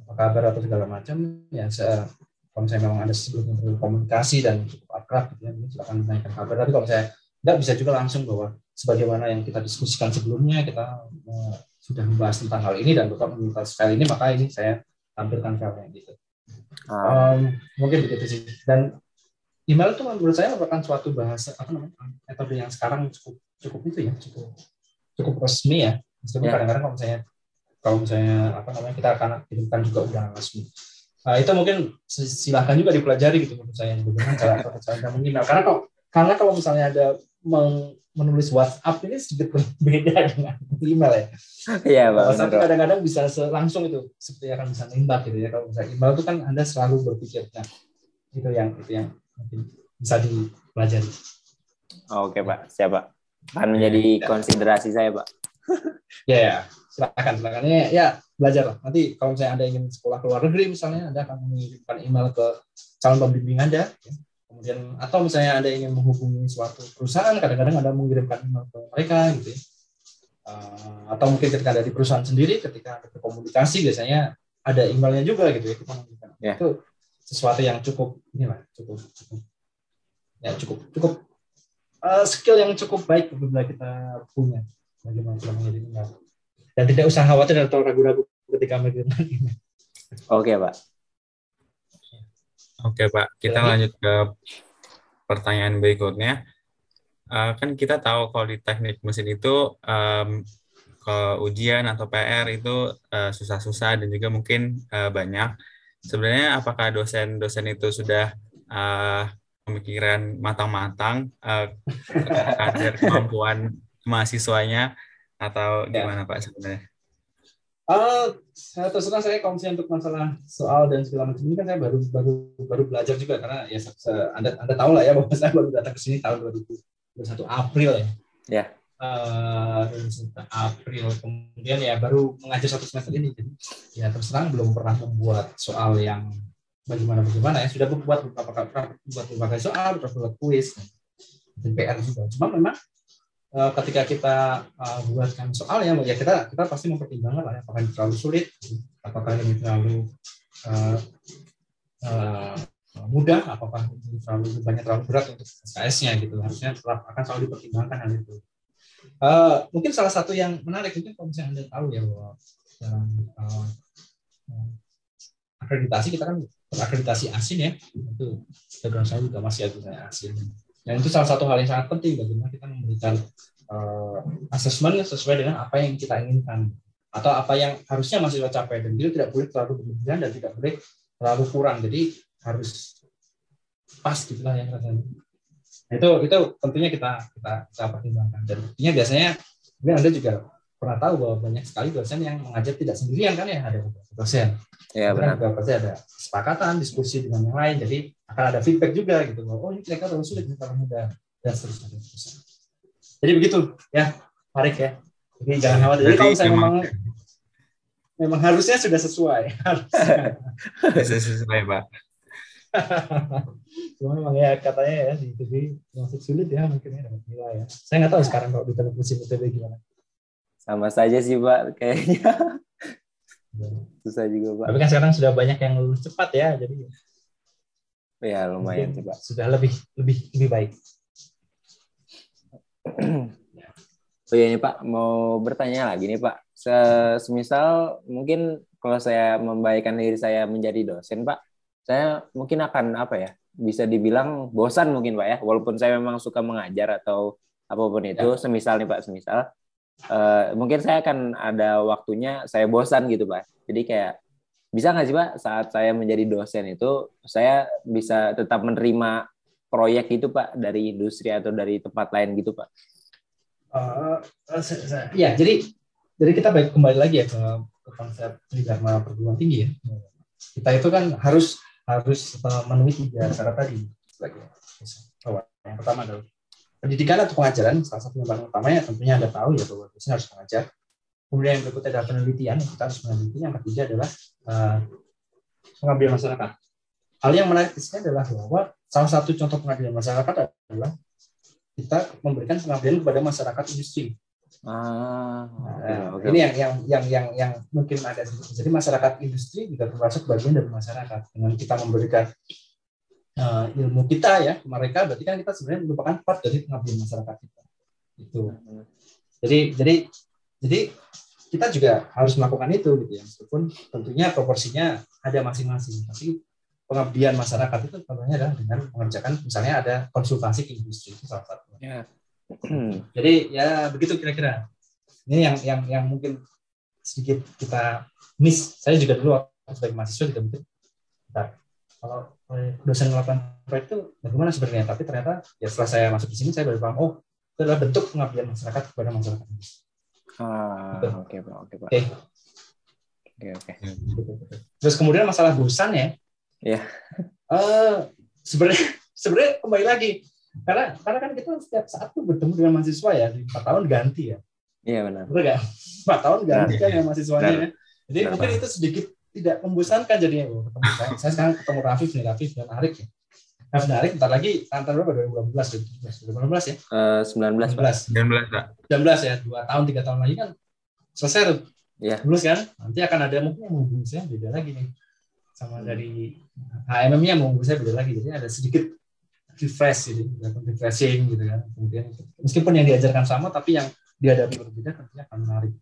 apa kabar atau segala macam ya saya kalau misalnya memang ada sebelumnya berkomunikasi dan cukup akrab gitu ya silakan menanyakan kabar. Tapi kalau misalnya tidak bisa juga langsung bahwa sebagaimana yang kita diskusikan sebelumnya kita eh, sudah membahas tentang hal ini dan bapak meminta file ini maka ini saya tampilkan filenya gitu Um, mungkin begitu sih. Dan email itu menurut saya merupakan suatu bahasa apa namanya metode yang sekarang cukup cukup itu ya cukup cukup resmi ya. Meskipun Ya. kadang-kadang kalau misalnya kalau misalnya apa namanya kita akan kirimkan juga undangan resmi. Nah, itu mungkin si- silahkan juga dipelajari gitu menurut saya bagaimana cara cara mengimail. Karena kok karena kalau misalnya ada menulis WhatsApp ini sedikit berbeda dengan email ya. Iya Pak. WhatsApp kadang-kadang bisa langsung itu seperti akan bisa nembak gitu ya kalau misalnya email itu kan anda selalu berpikir nah itu yang itu yang mungkin bisa dipelajari Oke Pak, siap Pak. Akan menjadi Ya. konsiderasi saya Pak. ya ya silakan silakan ya, ya belajar lah nanti kalau misalnya anda ingin sekolah ke luar negeri misalnya anda akan mengirimkan email ke calon pembimbing anda ya. Kemudian atau misalnya anda ingin menghubungi suatu perusahaan kadang-kadang anda mengirimkan email ke mereka gitu ya. Eh, atau mungkin ketika ada di perusahaan sendiri ketika ada komunikasi biasanya ada emailnya juga gitu ya kita mengirimkan. Ya. itu sesuatu yang cukup inilah cukup cukup. Ya cukup cukup eh, skill yang cukup baik apabila kita punya bagaimana cara mengirim email dan tidak usah khawatir atau ragu-ragu ketika mengirimkan email. Oke Pak. Oke Pak, kita Lagi? lanjut ke pertanyaan berikutnya. Eh, kan kita tahu kalau di teknik mesin itu em, kalau ujian atau PR itu eh, susah-susah dan juga mungkin eh, banyak. Sebenarnya apakah dosen-dosen itu sudah eh, pemikiran matang-matang eh, agar kemampuan mahasiswanya atau Ya. gimana Pak sebenarnya? Saya terus terang saya misalnya untuk masalah soal dan segala macam ini kan saya baru baru baru belajar juga karena ya se- se- anda anda tahu lah ya bahwa saya baru datang ke sini tahun 2021 April ya. Ya. uh, April kemudian ya baru mengajar satu semester ini jadi ya terus terang belum pernah membuat soal yang bagaimana bagaimana ya sudah membuat beberapa kali buat beberapa soal buat kuis dan PR juga cuma memang uh, ketika kita uh, buatkan soal ya ya kita kita pasti mempertimbangkan lah ya, apakah ini terlalu sulit apakah ini terlalu uh, uh, mudah apakah ini terlalu banyak terlalu berat untuk SKS-nya gitu. Harusnya tetap akan selalu dipertimbangkan hal itu. Uh, mungkin salah satu yang menarik mungkin kalau misalnya anda tahu ya bahwa dalam uh, akreditasi kita kan berakreditasi asin ya itu background saya juga masih ada asin dan itu salah satu hal yang sangat penting bagaimana kita memberikan uh, assessment sesuai dengan apa yang kita inginkan. Atau apa yang harusnya masih capai. Dan itu tidak boleh terlalu berlebihan dan tidak boleh terlalu kurang. Jadi harus pas gitulah yang rasanya. Nah, itu itu tentunya kita kita kita pertimbangkan. Dan buktinya biasanya mungkin anda juga pernah tahu bahwa banyak sekali dosen yang mengajar tidak sendirian kan ya ada dosen Ya, benar. Juga pasti ada kesepakatan, diskusi dengan yang lain. Jadi akan ada feedback juga gitu. Bahwa, oh ini kira-kira terlalu sulit, ini terlalu mudah. Dan seterusnya. Jadi begitu ya, Farik ya. Jadi jangan khawatir. Jadi kalau misalnya memang memang harusnya sudah sesuai. Bisa sesuai, Pak. Cuma memang ya katanya ya di TV masuk sulit ya mungkin ya dapat nilai ya. Saya nggak tahu sekarang kalau di televisi TV gimana. Sama saja sih Pak kayaknya. Susah juga Pak. Tapi kan sekarang sudah banyak yang lulus cepat ya, jadi ya lumayan sih Pak. Sudah lebih lebih lebih baik. oh iya nih Pak, mau bertanya lagi nih Pak. Semisal mungkin kalau saya membaikkan diri saya menjadi dosen Pak, saya mungkin akan apa ya? Bisa dibilang bosan mungkin Pak ya, walaupun saya memang suka mengajar atau apa pun itu, ya. semisal nih Pak, semisal uh, mungkin saya akan ada waktunya saya bosan gitu pak. Jadi kayak bisa nggak sih pak saat saya menjadi dosen itu saya bisa tetap menerima proyek itu pak dari industri atau dari tempat lain gitu pak? Uh, ya jadi jadi kita baik kembali lagi ya ke, ke konsep dharma perguruan tinggi ya. Kita itu kan harus harus memenuhi tiga syarat tadi sebagai yang pertama adalah pendidikan atau pengajaran salah satu yang paling utamanya tentunya anda tahu ya bahwa dosen harus mengajar. Kemudian yang berikutnya adalah penelitian kita harus meneliti. Yang ketiga adalah uh, pengabdian masyarakat. Hal yang menarik di sini adalah bahwa salah satu contoh pengabdian masyarakat adalah kita memberikan pengabdian kepada masyarakat industri. Ah, okay, nah, okay. Ini yang yang yang yang yang mungkin ada jadi masyarakat industri juga termasuk bagian dari masyarakat dengan kita memberikan uh, ilmu kita ya ke mereka berarti kan kita sebenarnya merupakan part dari pengabdian masyarakat kita. Itu jadi jadi jadi kita juga harus melakukan itu gitu ya. Meskipun tentunya proporsinya ada masing-masing tapi pengabdian masyarakat itu tentunya adalah dengan mengerjakan misalnya ada konsultasi ke industri itu salah satu. Ya. jadi ya begitu kira-kira. Ini yang yang yang mungkin sedikit kita miss. Saya juga dulu sebagai mahasiswa juga mungkin kalau dosen melakukan proyek itu bagaimana sebenarnya? Tapi ternyata ya setelah saya masuk di sini saya baru paham oh itu adalah bentuk pengabdian masyarakat kepada masyarakat. Ah oke pak oke pak. Oke. Oke terus kemudian masalah bosan ya. Ya uh, sebenarnya sebenarnya kembali lagi karena karena kan kita setiap saat tuh bertemu dengan mahasiswa ya di empat tahun ganti ya. Iya benar. Benar empat tahun ganti kan ya mahasiswanya ya. Jadi benar, mungkin itu sedikit tidak membosankan jadinya oh, ketemu saya. saya sekarang ketemu Rafif nih Rafif dan Arik ya. Rafif dan Arik bentar lagi antar berapa? 2018 2018 ya? Uh, 19 19 19 Pak. 19 ya dua tahun tiga tahun lagi kan selesai tuh yeah. lulus kan? Nanti akan ada mungkin yang menghubungi saya beda lagi nih. Sama dari HMM-nya menghubungi saya beda lagi jadi ada sedikit refresh gitu refreshing gitu kan. Kemudian meskipun yang diajarkan sama tapi yang dihadapi berbeda tentunya akan menarik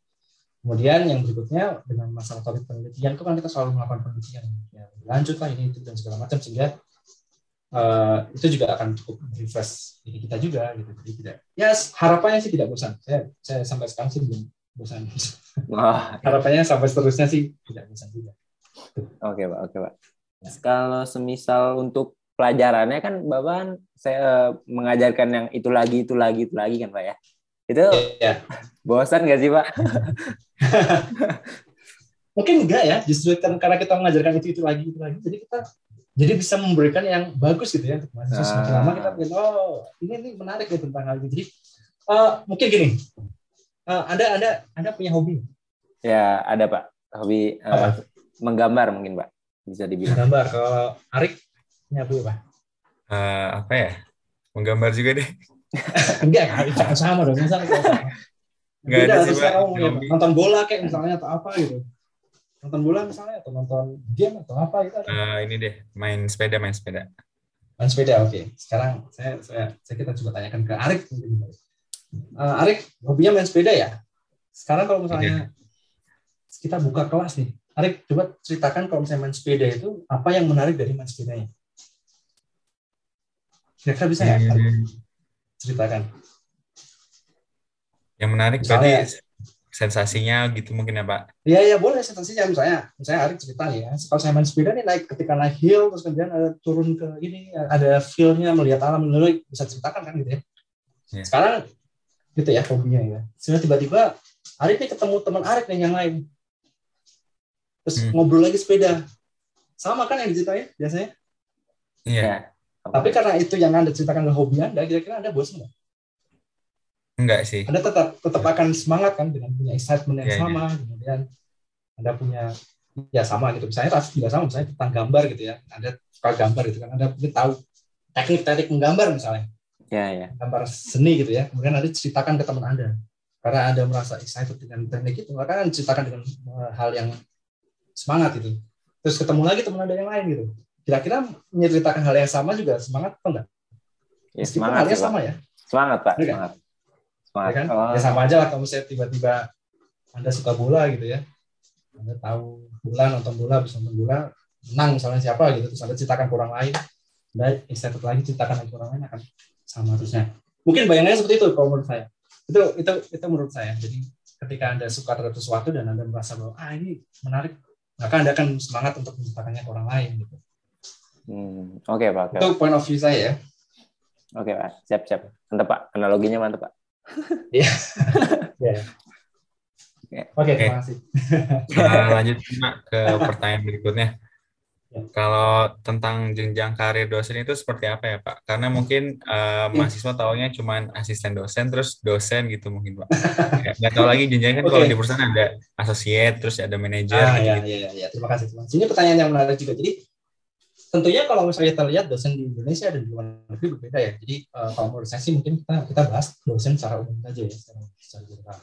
Kemudian yang berikutnya dengan masalah topik penelitian itu kan kita selalu melakukan penelitian ya, lanjut lah ini itu dan segala macam sehingga uh, itu juga akan cukup refresh diri kita juga gitu. Jadi tidak ya harapannya sih tidak bosan. Saya saya sampai sekarang sih belum bosan. Wah. harapannya sampai seterusnya sih tidak bosan juga. Oke pak, oke pak. Ya. Kalau semisal untuk pelajarannya kan bapak kan saya uh, mengajarkan yang itu lagi itu lagi itu lagi kan pak ya. Itu ya. bosan gak sih pak? Mungkin enggak ya, justru kan karena kita mengajarkan itu itu lagi itu lagi, jadi kita jadi bisa memberikan yang bagus gitu ya untuk mahasiswa. Semakin lama kita bilang, oh ini ini menarik ya tentang hal ini. Jadi Uh, mungkin gini, uh, anda anda anda punya hobi? Ya ada pak, hobi uh, menggambar mungkin pak, bisa dibilang. Menggambar. Kalau Arik punya hobi apa? Uh, apa ya? Menggambar juga deh. Enggak, jangan sama dong. Misalnya Enggak ada sih, Pak. Kamu nonton bola kayak misalnya atau apa gitu. Nonton bola misalnya atau nonton game atau apa gitu. Uh, ini deh, main sepeda, main sepeda. Main sepeda, oke. Okay. Sekarang saya, saya, saya kita coba tanyakan ke Arik. Uh, Arik, hobinya main sepeda ya? Sekarang kalau misalnya okay. kita buka kelas nih, Arik coba ceritakan kalau misalnya main sepeda itu apa yang menarik dari main sepedanya? Kira-kira bisa ya? Hmm. Ceritakan. Yang menarik misalnya, berarti sensasinya gitu mungkin ya Pak? Iya iya boleh sensasinya misalnya misalnya Arik cerita ya kalau saya main sepeda nih naik ketika naik hill terus kemudian ada turun ke ini ada feelnya melihat alam dulu bisa ceritakan kan gitu ya. Yeah. Sekarang gitu ya hobinya ya. Sebenarnya tiba-tiba Arik nih ketemu teman Arik nih yang lain. Terus hmm. ngobrol lagi sepeda. Sama kan yang diceritain biasanya? Iya. Yeah. Tapi karena itu yang Anda ceritakan ke hobi Anda, kira-kira Anda bosan nggak? Enggak sih. Anda tetap tetap akan semangat kan dengan punya excitement yang yeah, sama, yeah. kemudian Anda punya ya sama gitu. Misalnya rasanya juga sama, misalnya tentang gambar gitu ya. Anda suka gambar gitu kan, Anda mungkin tahu teknik-teknik menggambar misalnya. Ya, ya. Gambar seni gitu ya. Kemudian Anda ceritakan ke teman Anda. Karena Anda merasa excited dengan teknik itu, maka Anda ceritakan dengan eh, hal yang semangat gitu. Terus ketemu lagi teman Anda yang lain gitu. Kira-kira menceritakan hal yang sama juga semangat atau enggak? Ya, semangat halnya sama ya. Semangat, Pak. Semangat. Ya kan? Oh. Ya sama aja lah kalau misalnya tiba-tiba Anda suka bola gitu ya. Anda tahu bola, nonton bola, bisa nonton bola, menang misalnya siapa gitu, terus Anda ceritakan ke orang lain, Anda excited lagi ceritakan ke orang lain akan sama terusnya. Mungkin bayangannya seperti itu kalau menurut saya. Itu itu itu menurut saya. Jadi ketika Anda suka terhadap sesuatu dan Anda merasa bahwa ah ini menarik, maka Anda akan semangat untuk menceritakannya ke orang lain gitu. Hmm, oke okay, Pak. Itu point of view saya ya. Oke okay, Pak, siap siap. Mantap Pak, analoginya mantap Pak. Iya. Iya. Oke, terima kasih. Nah, lanjut Pak ke pertanyaan berikutnya. Ya. Kalau tentang jenjang karir dosen itu seperti apa ya Pak? Karena mungkin uh, mahasiswa taunya cuma asisten dosen, terus dosen gitu mungkin Pak. nggak tahu lagi jenjangnya kan okay. kalau di perusahaan ada associate, terus ada manajer. Ah, gitu, ya, ya, ya, terima kasih. Terima kasih. Ini pertanyaan yang menarik juga. Jadi tentunya kalau misalnya kita lihat dosen di Indonesia dan di luar negeri berbeda ya. Jadi uh, kalau menurut saya sih mungkin kita kita bahas dosen secara umum saja ya, secara, secara.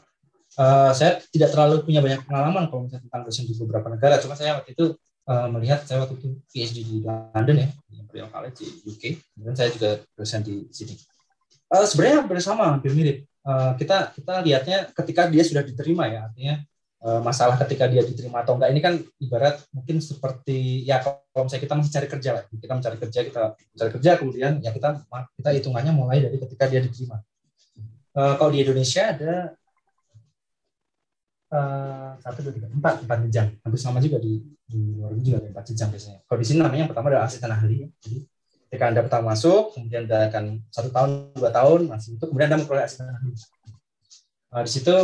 Uh, saya tidak terlalu punya banyak pengalaman kalau misalnya tentang dosen di beberapa negara. Cuma saya waktu itu uh, melihat saya waktu itu PhD di London ya, di Imperial College di UK. Kemudian saya juga dosen di sini. Uh, sebenarnya bersama hampir mirip. Uh, kita kita lihatnya ketika dia sudah diterima ya, artinya masalah ketika dia diterima atau enggak ini kan ibarat mungkin seperti ya kalau misalnya kita masih cari kerja lah kita mencari kerja kita mencari kerja kemudian ya kita kita hitungannya mulai dari ketika dia diterima. Uh, kalau di Indonesia ada uh, satu dua tiga empat empat jenjang hampir sama juga di di luar negeri juga empat jenjang biasanya. Kalau di sini namanya yang pertama adalah asisten ahli. Jadi ketika anda pertama masuk kemudian anda akan satu tahun dua tahun masih itu kemudian anda memperoleh asisten ahli. Uh, di situ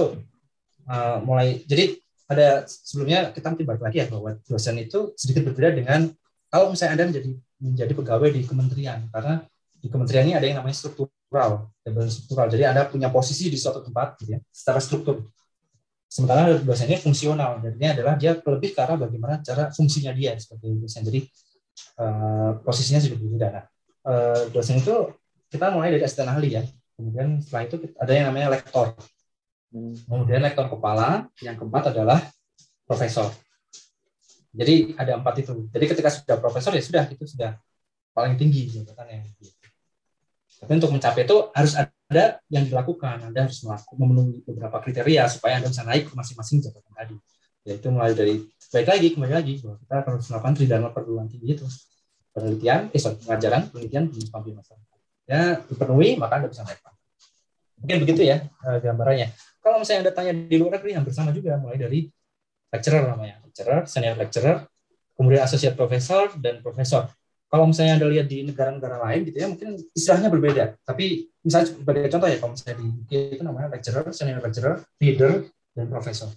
uh, mulai jadi ada sebelumnya kita nanti balik lagi ya bahwa dosen itu sedikit berbeda dengan kalau misalnya anda menjadi menjadi pegawai di kementerian. Karena di kementerian ini ada yang namanya struktural struktural. Jadi anda punya posisi di suatu tempat gitu ya secara struktur. Sementara dosennya fungsional. Jadinya adalah dia lebih ke arah bagaimana cara fungsinya dia seperti dosen. Jadi uh, posisinya sudah berbeda. Nah, uh, dosen itu kita mulai dari asisten ahli ya. Kemudian setelah itu ada yang namanya lektor Kemudian lektor kepala, yang keempat adalah profesor. Jadi ada empat itu. Jadi ketika sudah profesor ya sudah itu sudah paling tinggi jabatannya. Tapi untuk mencapai itu harus ada yang dilakukan. Anda harus melakukan memenuhi beberapa kriteria supaya Anda bisa naik ke masing-masing jabatan tadi. Yaitu mulai dari baik lagi kembali lagi bahwa kita harus melakukan tridharma perguruan tinggi itu penelitian, eh sorry, pengajaran, penelitian, penelitian masyarakat. Ya dipenuhi maka Anda bisa naik. Mungkin begitu ya eh, gambarannya. Kalau misalnya Anda tanya di luar negeri hampir sama juga, mulai dari lecturer namanya, lecturer, senior lecturer, kemudian associate professor dan profesor. Kalau misalnya Anda lihat di negara-negara lain gitu ya, mungkin istilahnya berbeda. Tapi misalnya sebagai contoh ya, kalau misalnya di UK itu namanya lecturer, senior lecturer, leader, dan profesor.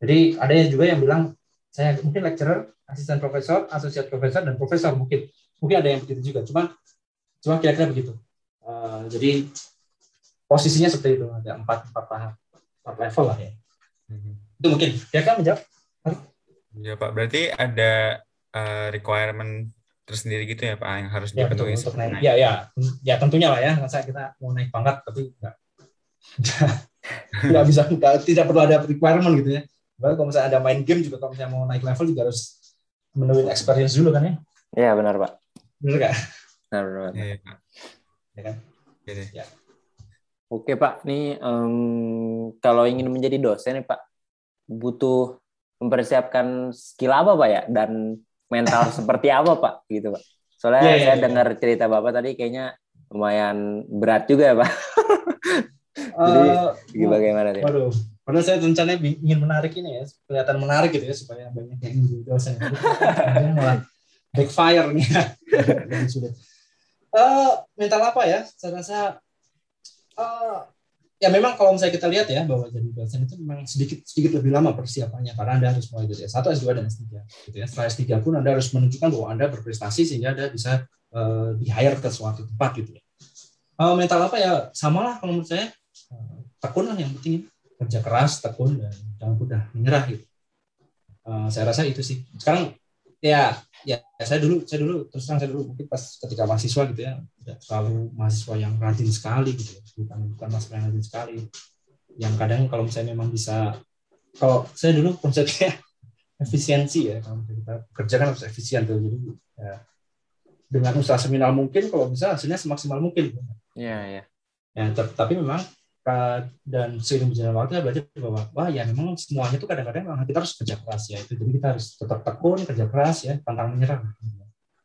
Jadi ada yang juga yang bilang saya mungkin lecturer, asisten profesor, associate profesor, dan profesor mungkin. Mungkin ada yang begitu juga. Cuma cuma kira-kira begitu. Uh, jadi posisinya seperti itu ada empat empat tahap empat level lah ya. Mhm. itu mungkin. Ya kan menjawab. Ya Pak, berarti ada uh, requirement tersendiri gitu ya Pak yang harus ya dipenuhi untuk naik. Ya ya. Ya tentunya lah ya. Masa kita mau naik pangkat tapi nggak. Nggak bisa nggak, tidak perlu ada requirement gitu ya. Bahkan kalau misalnya ada main game juga kalau misalnya mau naik level juga harus menuin experience dulu kan ya. Iya benar Pak. bener nggak? Benar, benar, benar. Iya, Pak. ya kan? Oke deh. Oke Pak, nih em, kalau ingin menjadi dosen nih Pak, butuh mempersiapkan skill apa Pak ya dan mental seperti apa Pak gitu Pak. Soalnya Iya, iya, saya iya. dengar cerita Bapak tadi kayaknya lumayan berat juga ya Pak. Jadi, Eh, Bagaimana nih? Waduh, padahal saya rencananya ingin menarik ini ya, kelihatan menarik gitu ya supaya banyak yang ingin jadi dosen. Malah backfire nih. Sudah. Eh, mental apa ya? Saya rasa ya memang kalau misalnya kita lihat ya bahwa jadi dosen itu memang sedikit sedikit lebih lama persiapannya karena Anda harus mulai dari S1, S2 dan S3 gitu ya. Setelah S3 pun Anda harus menunjukkan bahwa Anda berprestasi sehingga Anda bisa eh, di-hire ke suatu tempat gitu ya. Eh, mental apa ya? Samalah kalau menurut saya eh, tekun lah yang penting kerja keras, tekun dan jangan mudah menyerah gitu. Eh, saya rasa itu sih. Sekarang ya ya saya dulu saya dulu terus terang saya dulu mungkin pas ketika mahasiswa gitu ya tidak selalu mahasiswa yang rajin sekali gitu ya. bukan bukan mahasiswa yang rajin sekali yang kadang kalau misalnya memang bisa kalau saya dulu konsepnya efisiensi ya kalau kita kerja kan harus efisien tuh jadi ya, dengan usaha seminimal mungkin kalau bisa hasilnya semaksimal mungkin Iya, iya. Ya, tet- tapi memang dan seiring berjalan waktu saya belajar bahwa wah ya memang semuanya itu kadang-kadang memang kita harus kerja keras ya itu jadi kita harus tetap tekun kerja keras ya pantang menyerah.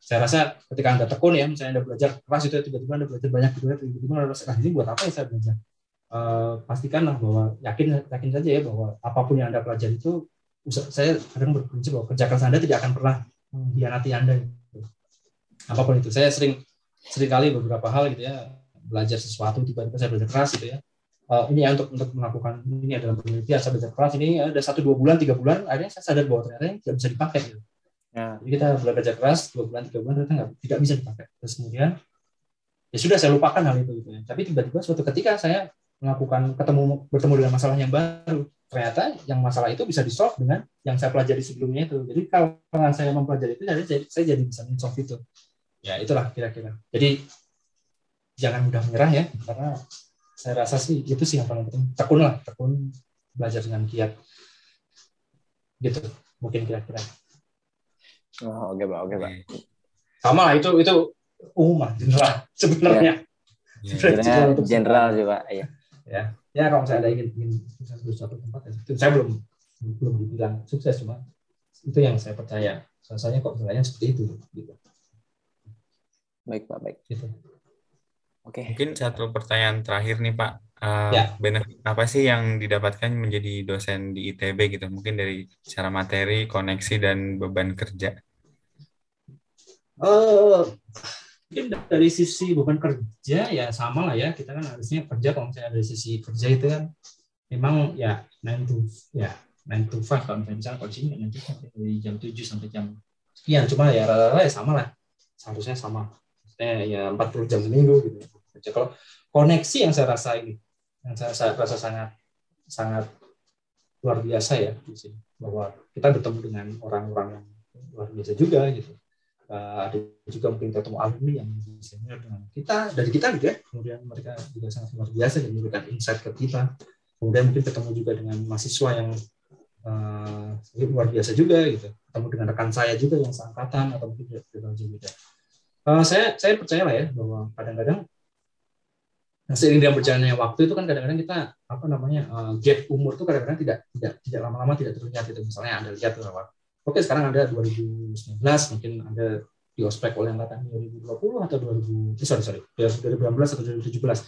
Saya rasa ketika anda tekun ya misalnya anda belajar keras itu tiba-tiba anda belajar banyak gitu ya tiba-tiba anda rasa ah, ini buat apa ya saya belajar? Eh, pastikanlah bahwa yakin yakin saja ya bahwa apa pun yang anda pelajari itu saya kadang berprinsip bahwa kerja keras anda tidak akan pernah mengkhianati anda. Gitu. Apa pun itu saya sering sering kali beberapa hal gitu ya belajar sesuatu tiba-tiba saya belajar keras gitu ya Eh, ini ya untuk untuk melakukan ini adalah penelitian saya belajar keras ini ada satu dua bulan tiga bulan akhirnya saya sadar bahwa ternyata ini tidak bisa dipakai. Gitu. Ya. jadi kita belajar keras dua bulan tiga bulan ternyata nggak tidak bisa dipakai. Terus kemudian ya sudah saya lupakan hal itu gitu ya. Tapi tiba-tiba suatu ketika saya melakukan ketemu bertemu dengan masalah yang baru. Ternyata yang masalah itu bisa di solve dengan yang saya pelajari sebelumnya itu. Jadi kalau saya mempelajari itu jadi saya, saya jadi bisa solve itu. Ya itulah kira-kira. Jadi jangan mudah menyerah ya karena saya rasa sih itu sih yang paling penting tekun lah tekun belajar dengan giat gitu mungkin kira-kira Oh, oke Pak, oke Pak. Oke. sama lah itu itu umum lah general sebenarnya Iya. Sebenarnya general sih Pak. Iya. ya ya kalau misalnya ada ingin ingin sukses di suatu tempat ya, itu saya belum belum dibilang sukses cuma itu yang saya percaya rasanya kok misalnya seperti itu gitu Baik Pak, baik. gitu Oke. Mungkin satu pertanyaan terakhir nih Pak. Eh, Ya. benefit apa sih yang didapatkan menjadi dosen di ITB gitu? Mungkin dari secara materi, koneksi, dan beban kerja. Eh, mungkin dari sisi beban kerja ya sama lah ya kita kan harusnya kerja kalau misalnya dari sisi kerja itu kan memang ya 9 to ya 9 to 5 kalau misalnya misalnya kalau di sini 9 to 5 dari jam 7 sampai jam sekian cuma ya rata-rata ya sama lah seharusnya sama Maksudnya ya 40 jam seminggu gitu kerja kalau koneksi yang saya rasa ini yang saya, saya rasa sangat sangat luar biasa ya di sini. Bahwa kita bertemu dengan orang-orang yang luar biasa juga gitu. Uh, ada juga mungkin ketemu alumni yang senior dengan kita dari kita ya kemudian mereka juga sangat luar biasa dan memberikan insight ke kita. Kemudian mungkin ketemu juga dengan mahasiswa yang uh, luar biasa juga gitu. Ketemu dengan rekan saya juga yang seangkatan atau mungkin berbagai beda Uh, saya saya percaya lah ya bahwa kadang-kadang nah, seiring dengan berjalannya waktu itu kan kadang-kadang kita apa namanya uh, gap umur itu kadang-kadang tidak tidak tidak lama-lama tidak terlihat itu misalnya anda lihat tuh bahwa Oke, sekarang ada 2019, mungkin ada di ospek oleh angkatan 2020 atau 2000, eh, sorry, sorry, 2019 atau 2017.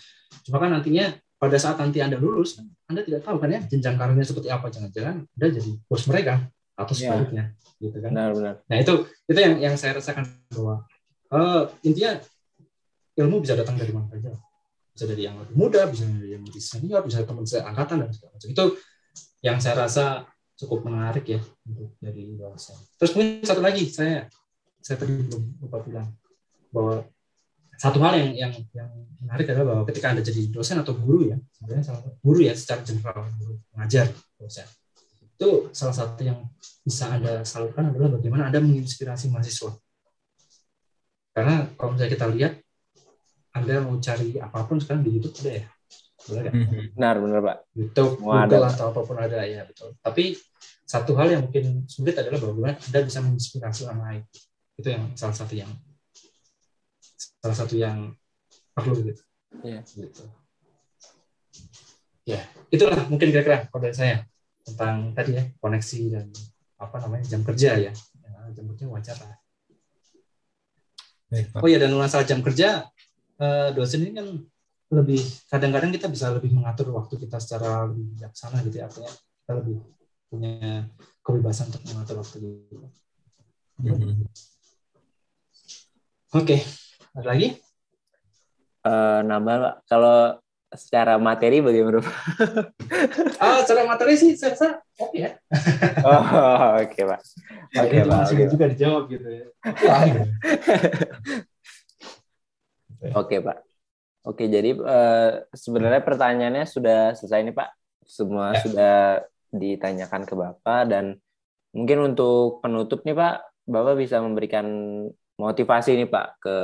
Cuma kan nantinya pada saat nanti Anda lulus, Anda tidak tahu kan ya jenjang karirnya seperti apa. Jangan-jangan Anda jadi bos mereka atau Ya. sebaliknya, gitu kan. Benar, benar. Nah itu itu yang yang saya rasakan bahwa eh, intinya ilmu bisa datang dari mana saja. Bisa dari yang lebih muda, bisa dari yang lebih senior, bisa teman seangkatan dan segala macam. Itu yang saya rasa cukup menarik ya untuk jadi dosen. Terus mungkin satu lagi saya saya tadi belum lupa bilang bahwa satu hal yang yang yang menarik adalah bahwa ketika anda jadi dosen atau guru ya sebenarnya salah guru ya secara general guru mengajar dosen itu salah satu yang bisa anda salurkan adalah bagaimana anda menginspirasi mahasiswa karena kalau misalnya kita lihat anda mau cari apa pun sekarang di YouTube ada ya boleh kan? Benar, benar Pak. YouTube, Semua Google ada, atau apa pun ada ya betul. Tapi satu hal yang mungkin sulit adalah bagaimana anda bisa menginspirasi orang lain. Itu yang salah satu yang salah satu yang perlu gitu. Iya. Gitu. Ya, itulah mungkin kira-kira kalau dari saya tentang tadi ya koneksi dan apa namanya jam kerja ya. ya jam kerja wajar lah. Baik, Pak. Oh ya dan masalah jam kerja eh, dosen ini kan lebih kadang-kadang kita bisa lebih mengatur waktu kita secara lebih bijaksana gitu ya artinya kita lebih punya kebebasan untuk mengatur waktu gitu. Mhm. Oke, ada lagi? Eh, nambah Pak, kalau secara materi bagaimana? Ah, secara materi sih saya rasa oke ya. Oh, oke Pak. Oke Jadi Pak. juga dijawab gitu ya. Gitu. Oke Pak. Oke, jadi eh, sebenarnya pertanyaannya sudah selesai nih Pak. Semua Ya. sudah ditanyakan ke Bapak dan mungkin untuk penutup nih Pak, Bapak bisa memberikan motivasi nih Pak ke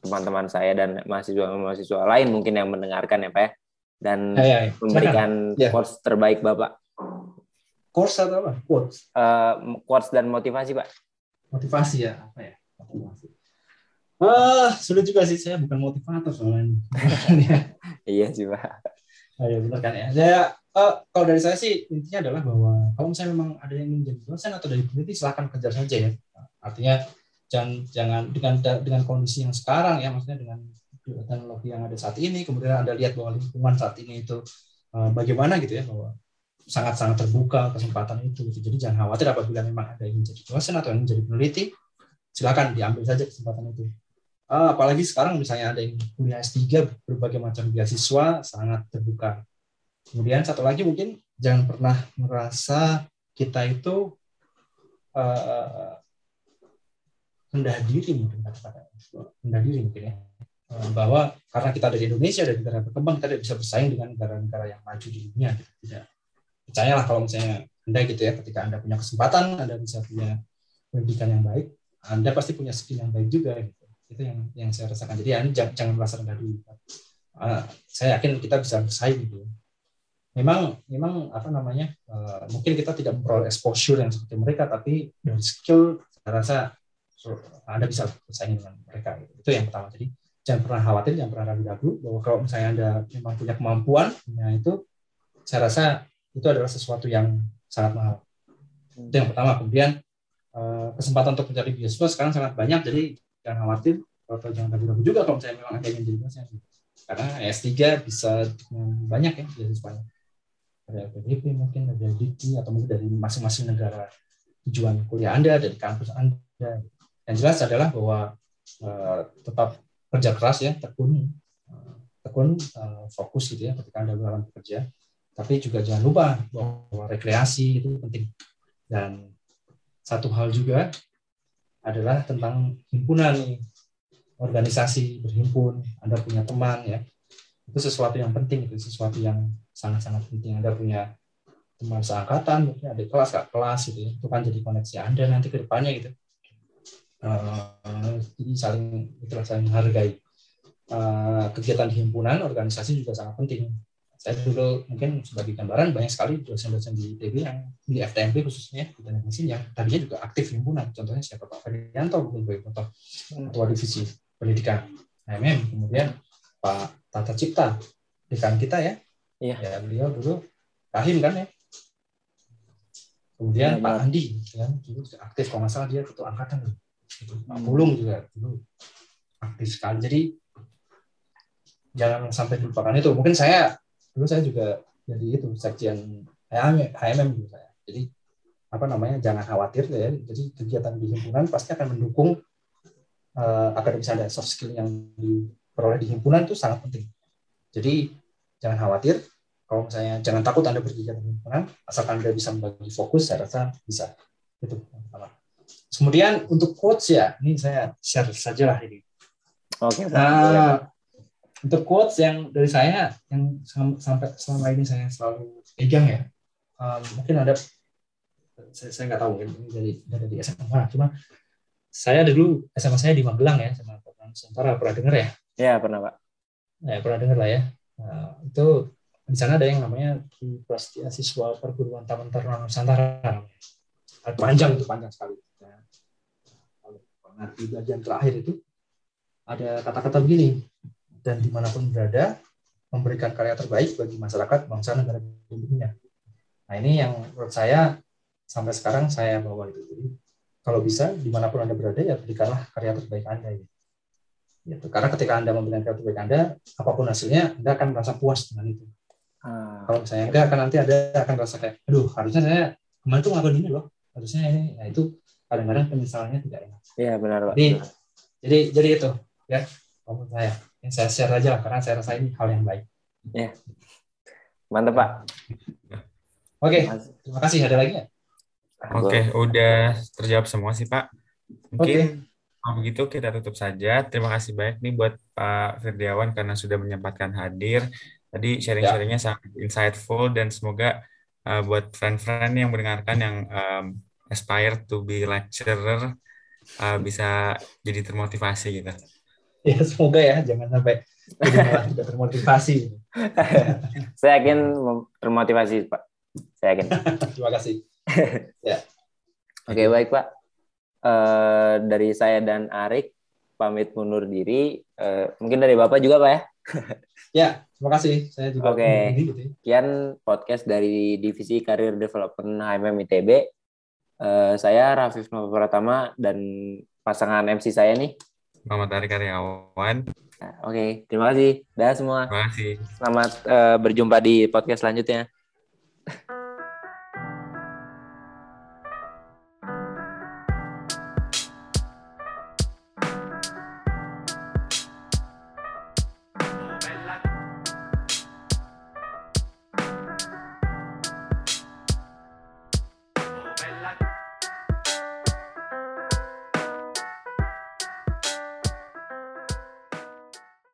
teman-teman saya dan mahasiswa-mahasiswa lain mungkin yang mendengarkan ya Pak ya. Dan Ya, ya, ya. memberikan Ya. quotes terbaik Bapak. Course atau apa? Quotes. Eh, quotes dan motivasi Pak. Motivasi ya, apa ya? Motivasi. Ah, sulit juga sih saya bukan motivator soalnya. Iya sih Pak. Ya benar kan ya. Saya eh, kalau dari saya sih intinya adalah bahwa kalau misalnya memang ada yang ingin jadi dosen atau dari peneliti silahkan kejar saja ya. Artinya jangan jangan dengan dengan kondisi yang sekarang ya maksudnya dengan teknologi yang ada saat ini kemudian anda lihat bahwa lingkungan saat ini itu eh, bagaimana gitu ya bahwa sangat-sangat terbuka kesempatan itu gitu. jadi jangan khawatir apabila memang ada yang jadi dosen atau yang jadi peneliti silakan diambil saja kesempatan itu Ah, apalagi sekarang misalnya ada yang kuliah S3 berbagai macam beasiswa sangat terbuka. Kemudian satu lagi mungkin jangan pernah merasa kita itu eh, rendah diri mungkin kata-kata. Rendah diri mungkin ya. Eh, bahwa karena kita dari Indonesia dari negara berkembang kita tidak bisa bersaing dengan negara-negara yang maju di dunia gitu. tidak percayalah kalau misalnya anda gitu ya ketika anda punya kesempatan anda bisa punya pendidikan yang baik anda pasti punya skill yang baik juga gitu itu yang yang saya rasakan. Jadi anda jangan, jangan merasa rendah diri. Ah, saya yakin kita bisa bersaing gitu memang memang apa namanya eh, mungkin kita tidak memperoleh exposure yang seperti mereka tapi dari skill saya rasa anda bisa bersaing dengan mereka gitu. itu yang pertama. Jadi jangan pernah khawatir jangan pernah ragu-ragu bahwa kalau misalnya anda memang punya kemampuan punya itu saya rasa itu adalah sesuatu yang sangat mahal. Itu yang pertama. Kemudian eh, kesempatan untuk mencari beasiswa sekarang sangat banyak. Jadi jangan khawatir atau jangan ragu-ragu juga kalau misalnya memang ada yang jadi dosen karena S3 bisa banyak ya beasiswanya ada LPDP mungkin ada DIKI atau mungkin dari masing-masing negara tujuan kuliah Anda dari kampus Anda. Yang jelas adalah bahwa eh, tetap kerja keras ya tekun eh, tekun eh, fokus gitu ya ketika Anda dalam bekerja tapi juga jangan lupa bahwa rekreasi itu penting. Dan satu hal juga adalah tentang himpunan organisasi berhimpun Anda punya teman ya. Itu sesuatu yang penting itu sesuatu yang sangat-sangat penting. Anda punya teman seangkatan mungkin ada kelas kak kelas gitu ya. Itu kan jadi koneksi Anda nanti ke depannya gitu. Eh, jadi saling itulah saling menghargai. Eh, kegiatan himpunan organisasi juga sangat penting saya dulu mungkin sebagai gambaran banyak sekali dosen-dosen di ITB yang di FTMP khususnya di teknik mesin yang tadinya juga aktif himpunan contohnya siapa? Pak Ferdianto mungkin sebagai contoh. Ketua divisi pendidikan HMM kemudian Pak Tata Cipta dekan kita ya. Iya. ya beliau dulu kahim kan ya. Kemudian Iya, Pak benar. Andi ya dulu juga aktif. Kalau nggak salah dia ketua angkatan. Gitu. Pak Pulung juga dulu aktif sekali. Jadi jangan sampai dilupakan itu. Mungkin saya dulu saya juga jadi itu sekjen HMM, dulu saya. Jadi apa namanya jangan khawatir ya. Jadi kegiatan di himpunan pasti akan mendukung uh, akademis anda soft skill yang diperoleh di himpunan itu sangat penting. Jadi jangan khawatir. Kalau misalnya jangan takut anda berkegiatan di himpunan asalkan anda bisa membagi fokus saya rasa bisa. Itu pertama. Kemudian untuk quotes ya ini saya share saja lah ini. Oke. Nah, Boleh, Pak. Untuk quotes yang dari saya yang sam- sampai selama ini saya selalu pegang ya, um, mungkin ada saya, saya nggak tahu mungkin ini dari dari di SMA cuma saya dulu SMA saya di Magelang ya sama Pak Nusantara. Pernah dengar ya? Ya, pernah, Pak. ya pernah dengar lah ya. Nah, itu di sana ada yang namanya Prastia Siswa Perguruan Taman Taruna Nusantara. Panjang itu panjang sekali. Ya. di bagian terakhir itu ada kata-kata begini dan di mana pun berada memberikan karya terbaik bagi masyarakat bangsa negara dunia. Nah ini yang menurut saya sampai sekarang saya bawa itu. Jadi kalau bisa di mana pun anda berada ya berikanlah karya terbaik anda gitu. Gitu. karena ketika anda memberikan karya terbaik anda apa pun hasilnya anda akan merasa puas dengan itu. Ah, kalau misalnya enggak kan nanti ada akan rasa kayak aduh harusnya saya kemarin tuh ngelakuin ini loh. Harusnya ini. Nah itu kadang-kadang penyesalannya tidak enak. Iya, benar, Pak. jadi jadi jadi itu ya menurut saya yang saya share aja lah, karena saya rasa ini hal yang baik Mantap, Pak. oke Mas- terima kasih ada lagi ya Oke, udah terjawab semua sih Pak. Mungkin kalau begitu kita tutup saja. Terima kasih banyak nih buat Pak Firdiawan karena sudah menyempatkan hadir. Tadi sharing-sharingnya sangat insightful dan semoga uh, buat friend-friend yang mendengarkan yang um, aspire to be lecturer uh, bisa jadi termotivasi gitu. ya semoga ya jangan sampai jadi malah tidak termotivasi Saya yakin termotivasi, Pak. Saya yakin. terima kasih Oke, baik, Pak. Eh, dari saya dan Arik pamit mundur diri. Eh, mungkin dari Bapak juga, Pak ya. ya terima kasih saya juga Oke. mengunjungi gitu ya. Sekian podcast dari Divisi Karir Development HMM ITB. Eh, saya Rafif Nova Pratama dan pasangan MC saya nih. Muhammad Ari Karyawan. Nah, Oke, terima kasih. Dah semua. Terima kasih. Selamat eh, berjumpa di podcast selanjutnya.